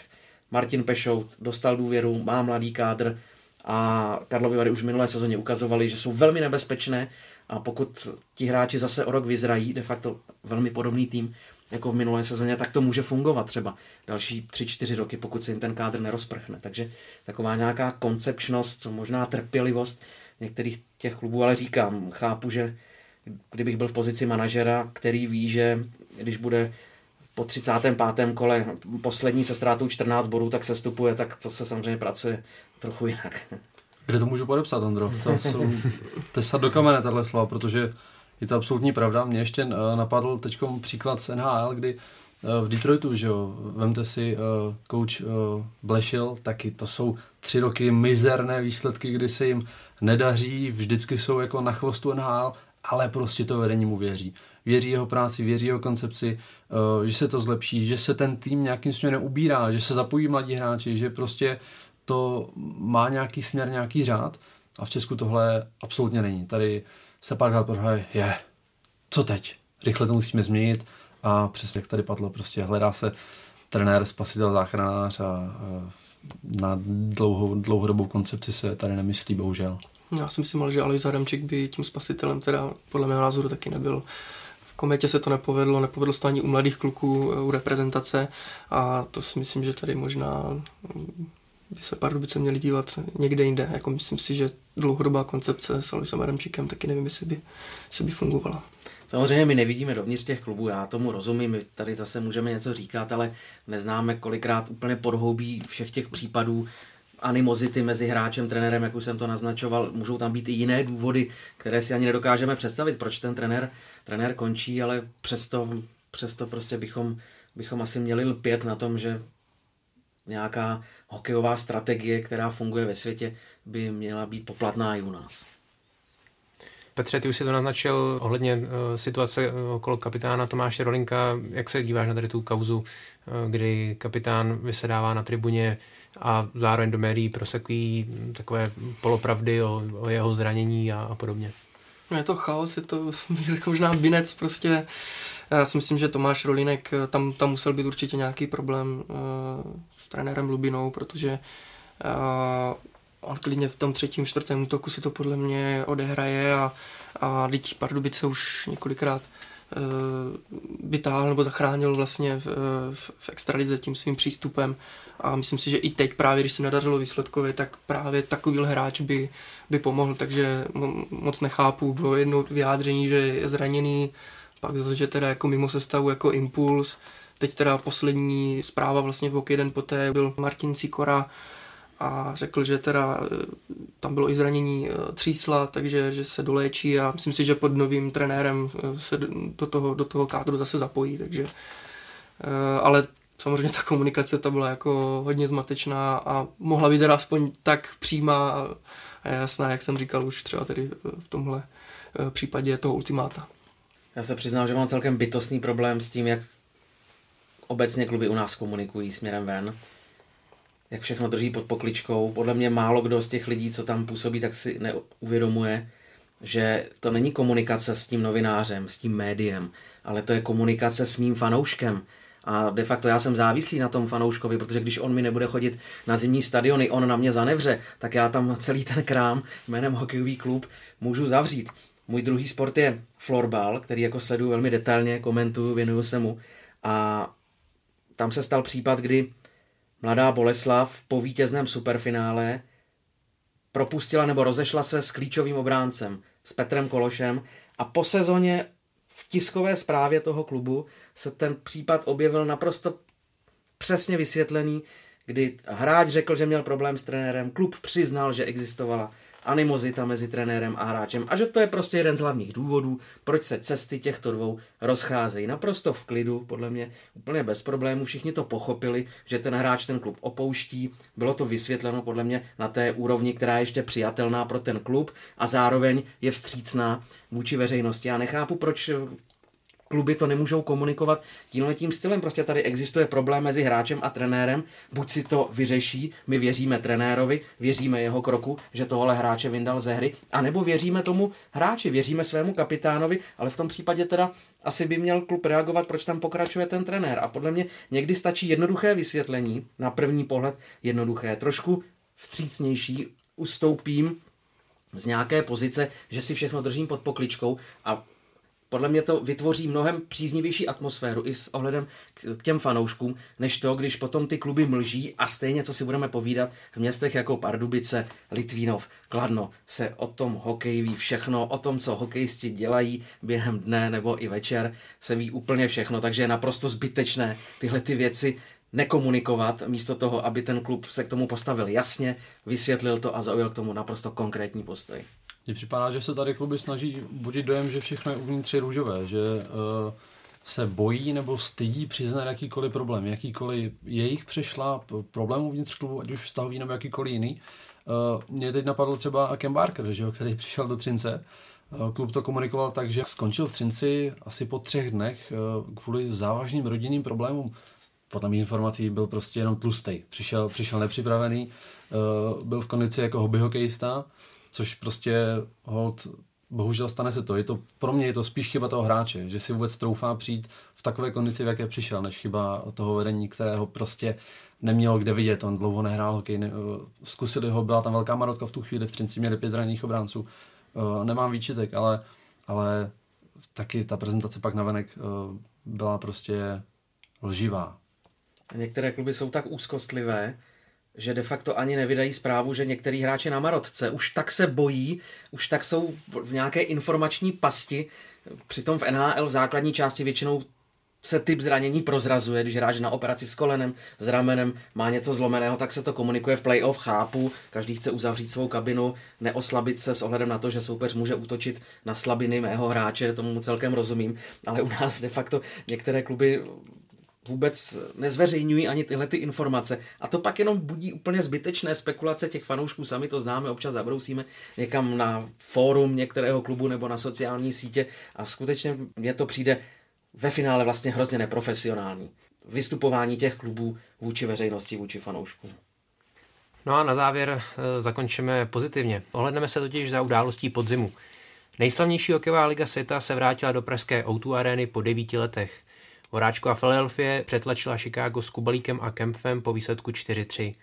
Martin Pešout dostal důvěru, má mladý kádr a Karlovy Vary už v minulé sezóně ukazovali, že jsou velmi nebezpečné a pokud ti hráči zase o rok vyzrají, de facto velmi podobný tým jako v minulé sezóně, tak to může fungovat třeba další 3-4 roky, pokud se jim ten kádr nerozprchne. Takže taková nějaká koncepčnost, možná trpělivost některých těch klubů, ale říkám, chápu, že kdybych byl v pozici manažera, který ví, že když bude po 35. kole poslední se ztrátou 14 bodů, tak se stupuje, tak to se samozřejmě pracuje trochu jinak. Kde to můžu podepsat, Andro? To jsou tesat do kamene tahle slova, protože je to absolutní pravda. Mě ještě eh, napadl teď příklad z NHL, kdy eh, v Detroitu, že jo, vemte si uh, coach uh, Blešil, taky to jsou tři roky mizerné výsledky, kdy se jim nedaří, vždycky jsou jako na chvostu NHL, ale prostě to vedení mu věří věří jeho práci, věří jeho koncepci, uh, že se to zlepší, že se ten tým nějakým směrem ubírá, že se zapojí mladí hráči, že prostě to má nějaký směr, nějaký řád a v Česku tohle absolutně není. Tady se párkrát podhraje, je, co teď? Rychle to musíme změnit a přesně jak tady padlo, prostě hledá se trenér, spasitel, záchranář a na dlouhou, dlouhodobou koncepci se tady nemyslí, bohužel. Já si myslím, že Alojz Adamčík by tím spasitelem teda podle mého názoru taky nebyl. Kometě se to nepovedlo, nepovedlo se to ani u mladých kluků, u reprezentace a to si myslím, že tady možná by se Pardubice měli dívat někde jinde. Jako myslím si, že dlouhodobá koncepce s Alisem Adamčíkem taky nevím, jestli by, jestli by fungovala. Samozřejmě my nevidíme dovnitř těch klubů, já tomu rozumím, my tady zase můžeme něco říkat, ale neznáme kolikrát úplně podhoubí všech těch případů, animozity mezi hráčem, trenérem, jak už jsem to naznačoval. Můžou tam být i jiné důvody, které si ani nedokážeme představit, proč ten trenér, trenér končí, ale přesto, přesto prostě bychom, bychom asi měli lpět na tom, že nějaká hokejová strategie, která funguje ve světě, by měla být poplatná i u nás. Petře, ty už si to naznačil ohledně uh, situace okolo kapitána Tomáše Rolinka. Jak se díváš na tady tu kauzu, uh, kdy kapitán vysedává na tribuně a zároveň do médií prosekují takové polopravdy o, o jeho zranění a, a podobně. No je to chaos, je to [LAUGHS] jako možná binec prostě. Já si myslím, že Tomáš Rolinek, tam, tam musel být určitě nějaký problém uh, s trenérem Lubinou, protože uh, on klidně v tom třetím, čtvrtém útoku si to podle mě odehraje a, a teď Pardubice už několikrát vytáhl nebo zachránil vlastně v, v, v extralize tím svým přístupem a myslím si, že i teď právě, když se nedařilo výsledkově, tak právě takový hráč by, by pomohl, takže moc nechápu, bylo jedno vyjádření, že je zraněný, pak zase, že teda jako mimo sestavu jako impuls, teď teda poslední zpráva vlastně v den poté byl Martin Sikora, a řekl, že teda eh, tam bylo i zranění eh, třísla, takže že se doléčí a myslím si, že pod novým trenérem eh, se do toho, do toho kádru zase zapojí, takže ale samozřejmě ta komunikace ta byla jako hodně zmatečná a mohla být teda aspoň tak přímá a jasná, jak jsem říkal už třeba tedy v tomhle případě toho ultimáta. Já se přiznám, že mám celkem bytostný problém s tím, jak obecně kluby u nás komunikují směrem ven jak všechno drží pod pokličkou. Podle mě málo kdo z těch lidí, co tam působí, tak si neuvědomuje, že to není komunikace s tím novinářem, s tím médiem, ale to je komunikace s mým fanouškem. A de facto já jsem závislý na tom fanouškovi, protože když on mi nebude chodit na zimní stadiony, on na mě zanevře, tak já tam celý ten krám jménem hokejový klub můžu zavřít. Můj druhý sport je florbal, který jako sleduju velmi detailně, komentuju, věnuju se mu. A tam se stal případ, kdy Mladá Boleslav po vítězném superfinále propustila nebo rozešla se s klíčovým obráncem, s Petrem Kološem a po sezóně v tiskové zprávě toho klubu se ten případ objevil naprosto přesně vysvětlený, kdy hráč řekl, že měl problém s trenérem, klub přiznal, že existovala animozita mezi trenérem a hráčem a že to je prostě jeden z hlavních důvodů, proč se cesty těchto dvou rozcházejí. Naprosto v klidu, podle mě úplně bez problémů, všichni to pochopili, že ten hráč ten klub opouští, bylo to vysvětleno podle mě na té úrovni, která je ještě přijatelná pro ten klub a zároveň je vstřícná vůči veřejnosti. Já nechápu, proč kluby to nemůžou komunikovat tímhle tím stylem. Prostě tady existuje problém mezi hráčem a trenérem, buď si to vyřeší, my věříme trenérovi, věříme jeho kroku, že tohle hráče vyndal ze hry, anebo věříme tomu hráči, věříme svému kapitánovi, ale v tom případě teda asi by měl klub reagovat, proč tam pokračuje ten trenér. A podle mě někdy stačí jednoduché vysvětlení, na první pohled jednoduché, trošku vstřícnější, ustoupím z nějaké pozice, že si všechno držím pod pokličkou a podle mě to vytvoří mnohem příznivější atmosféru i s ohledem k těm fanouškům, než to, když potom ty kluby mlží a stejně, co si budeme povídat, v městech jako Pardubice, Litvínov, Kladno se o tom hokej ví všechno, o tom, co hokejisti dělají během dne nebo i večer, se ví úplně všechno, takže je naprosto zbytečné tyhle ty věci nekomunikovat, místo toho, aby ten klub se k tomu postavil jasně, vysvětlil to a zaujal k tomu naprosto konkrétní postoj. Mně připadá, že se tady kluby snaží budit dojem, že všechno je uvnitř růžové, že uh, se bojí nebo stydí přiznat jakýkoliv problém, jakýkoliv jejich přešla problém uvnitř klubu, ať už vztahový nebo jakýkoliv jiný. Uh, mě teď napadl třeba Ken Barker, že jo, který [LAUGHS] přišel do Třince. Uh, klub to komunikoval tak, že skončil v Třinci asi po třech dnech uh, kvůli závažným rodinným problémům. Podle mých informací byl prostě jenom tlustej. Přišel, přišel nepřipravený, byl v kondici jako hobby hokejista, což prostě hold, bohužel stane se to. Je to. Pro mě je to spíš chyba toho hráče, že si vůbec troufá přijít v takové kondici, v jaké přišel, než chyba toho vedení, kterého prostě nemělo kde vidět. On dlouho nehrál hokej, ne, eh, zkusili ho, byla tam velká marotka v tu chvíli, v Třinci měli pět zraněných obránců. Uh, nemám výčitek, ale, ale taky ta prezentace pak navenek uh, byla prostě lživá. Některé kluby jsou tak úzkostlivé, že de facto ani nevydají zprávu, že některý hráči na Marotce už tak se bojí, už tak jsou v nějaké informační pasti. Přitom v NHL v základní části většinou se typ zranění prozrazuje, když hráč na operaci s kolenem, s ramenem, má něco zlomeného, tak se to komunikuje v playoff, chápu, každý chce uzavřít svou kabinu, neoslabit se s ohledem na to, že soupeř může útočit na slabiny mého hráče, tomu celkem rozumím, ale u nás de facto některé kluby vůbec nezveřejňují ani tyhle ty informace. A to pak jenom budí úplně zbytečné spekulace těch fanoušků, sami to známe, občas zabrousíme někam na fórum některého klubu nebo na sociální sítě a skutečně mně to přijde ve finále vlastně hrozně neprofesionální. Vystupování těch klubů vůči veřejnosti, vůči fanouškům. No a na závěr e, zakončíme pozitivně. Ohledneme se totiž za událostí podzimu. Nejslavnější hokejová liga světa se vrátila do pražské O2 arény po devíti letech. Horáčko a Philadelphia přetlačila Chicago s Kubalíkem a Kempfem po výsledku 4-3.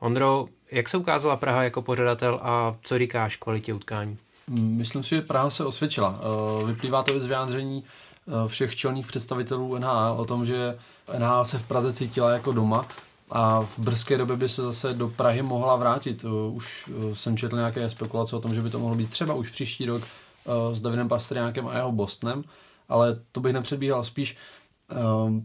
Ondro, jak se ukázala Praha jako pořadatel a co říkáš kvalitě utkání? Myslím si, že Praha se osvědčila. Eh, vyplývá to i z vyjádření eh, všech čelných představitelů NHL o tom, že NHL se v Praze cítila jako doma a v brzké době by se zase do Prahy mohla vrátit. Eh, už jsem četl nějaké spekulace o tom, že by to mohlo být třeba už příští rok s Davidem Pastrňákem a jeho Bostonem, ale to bych nepředbíhal spíš.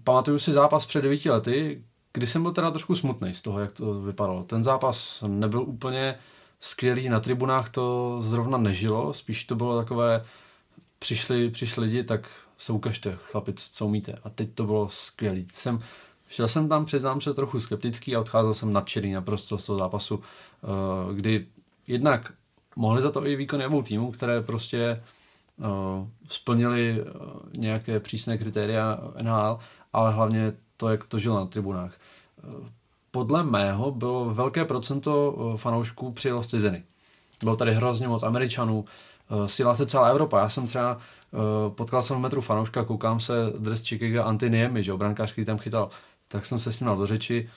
Pamatuju si zápas před devíti lety, kdy jsem byl teda trošku smutný z toho, jak to vypadalo. Ten zápas nebyl úplně skvělý, na tribunách to zrovna nežilo, spíš to bylo takové, přišli, přišli lidi, tak se ukažte, chlapic, co umíte. A teď to bylo skvělý. Jsem, šel jsem tam, přiznám se, trochu skeptický a odcházel jsem nadšený naprosto z toho zápasu, eh, kdy jednak mohli za to i výkony obou týmů, které prostě splnili uh, nějaké přísné kritéria NHL, ale hlavně to, jak to žilo na tribunách. Podle mého bylo velké procento fanoušků přijelo z ciziny. Bylo tady hrozně moc Američanů, síla se celá Evropa. Já jsem třeba potkal jsem v metru fanouška, koukám se dres Chicago Antiniemi, že brankář, který tam chytal, tak jsem se s ním dal do řeči.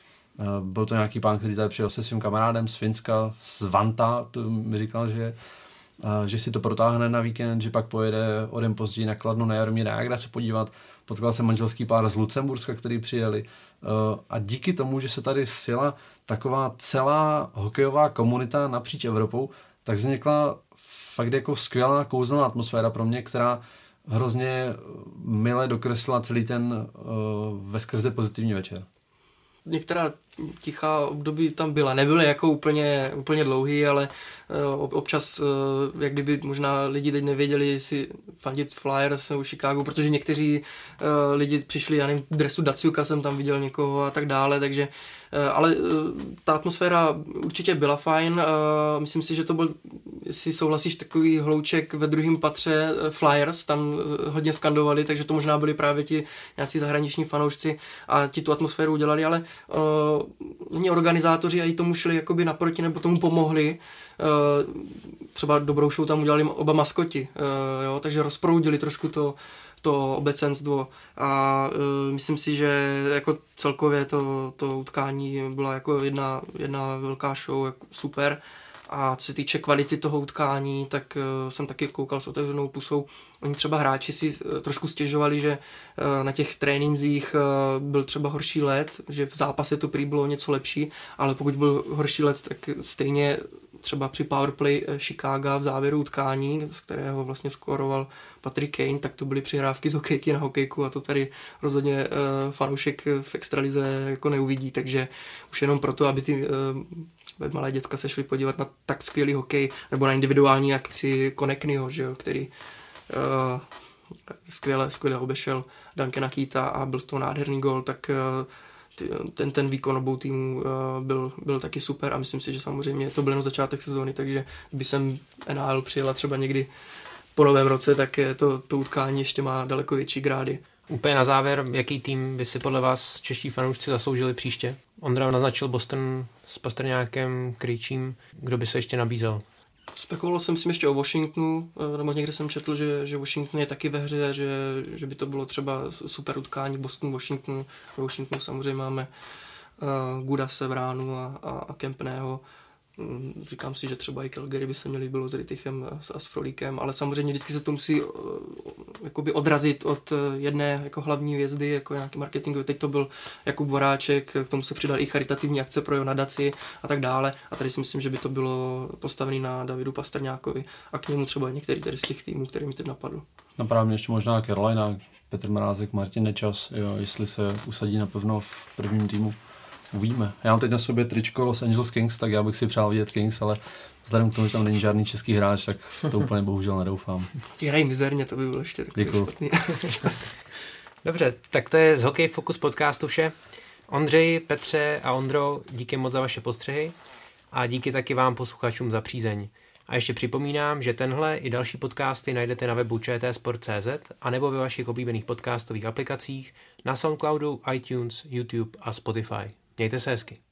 Byl to nějaký pán, který tady přijel se svým kamarádem z Finska, z Vanta, to mi říkal, že že si to protáhne na víkend, že pak pojede o den později na Kladno na Jaromíra Jagra se podívat. Potkal jsem manželský pár z Lucemburska, který přijeli. Eh, a díky tomu, že se tady sjela taková celá hokejová komunita napříč Evropou, tak vznikla fakt jako skvělá kouzelná atmosféra pro mě, která hrozně mile dokreslila celý ten uh, veskrze pozitivní večer některá tichá období tam byla. Nebyly jako úplně, úplně dlouhý, ale uh, občas, uh, jak kdyby možná lidi teď nevěděli, jestli fandit Flyers nebo Chicago, protože někteří uh, lidi přišli, já nevím, dresu Daciuka jsem tam viděl někoho a tak dále, takže ale ta atmosféra určitě byla fajn. Myslím si, že to byl, jestli souhlasíš, takový hlouček ve druhém patře Flyers, tam hodně skandovali, takže to možná byli právě ti nějací zahraniční fanoušci a ti tu atmosféru udělali, ale uh, organizátoři a i tomu šli jakoby naproti nebo tomu pomohli. Uh, třeba dobrou show tam udělali oba maskoti, uh, jo, takže rozproudili trošku to, to obecenstvo a uh, myslím si, že jako celkově to, to utkání byla jako jedna, jedna velká show, jako super. A co se týče kvality toho utkání, tak uh, jsem taky koukal s otevřenou pusou. Oni třeba hráči si uh, trošku stěžovali, že uh, na těch trénincích uh, byl třeba horší let, že v zápase to prý bylo něco lepší, ale pokud byl horší let, tak stejně třeba při powerplay Chicago v závěru utkání, z kterého vlastně skoroval Patrick Kane, tak to byly přihrávky z hokejky na hokejku a to tady rozhodně fanoušek v extralize jako neuvidí, takže už jenom proto, aby ty malé děcka se šli podívat na tak skvělý hokej, nebo na individuální akci Koneknyho, že jo, který uh, skvěle, skvěle obešel Duncana Keita a byl to nádherný gol, tak uh, ten, ten výkon obou týmů uh, byl, byl taky super a myslím si, že samozřejmě to byl jenom začátek sezóny, takže by jsem NHL přijela třeba někdy po novém roce, tak to, to utkání ještě má daleko větší grády. Úplně na závěr, jaký tým by si podle vás čeští fanoušci zasloužili příště? Ondra naznačil Boston s Pastrňákem, Krejčím. Kdo by se ještě nabízel? Spekuloval jsem si ještě o Washingtonu, eh, nebo někde jsem četl, že, že Washington je taky ve hře, že, že by to bylo třeba super utkání Boston, Washington. V Washingtonu samozřejmě máme uh, Guda Sevránu a, a, a Kempného. Mm, říkám si, že třeba i Calgary by se měli bylo s Ritichem a s Frolíkem, ale samozřejmě vždycky se to musí uh, jakoby odrazit od jedné jako hlavní hvězdy, jako nějaký marketing. Teď to byl Jakub Voráček, k tomu se přidal i charitativní akce pro jeho nadaci a tak dále. A tady si myslím, že by to bylo postavené na Davidu Pastrňákovi a k němu třeba některý tady z těch týmů, který mi teď napadl. Napadá mě ještě možná Carolina, Petr Mrázek, Martin Nečas, jo, jestli se usadí napevno v prvním týmu. Uvidíme. Já mám teď na sobě tričko Los Angeles Kings, tak já bych si přál vidět Kings, ale vzhledem k tomu, že tam není žádný český hráč, tak to úplně bohužel nedoufám. [LAUGHS] Ti hrají mizerně, to by bylo ještě takový Děkuju. špatný. [LAUGHS] Dobře, tak to je z Hokej Focus podcastu vše. Ondřej, Petře a Ondro, díky moc za vaše postřehy a díky taky vám posluchačům za přízeň. A ještě připomínám, že tenhle i další podcasty najdete na webu čtsport.cz a nebo ve vašich oblíbených podcastových aplikacích na Soundcloudu, iTunes, YouTube a Spotify. Mějte se hezky.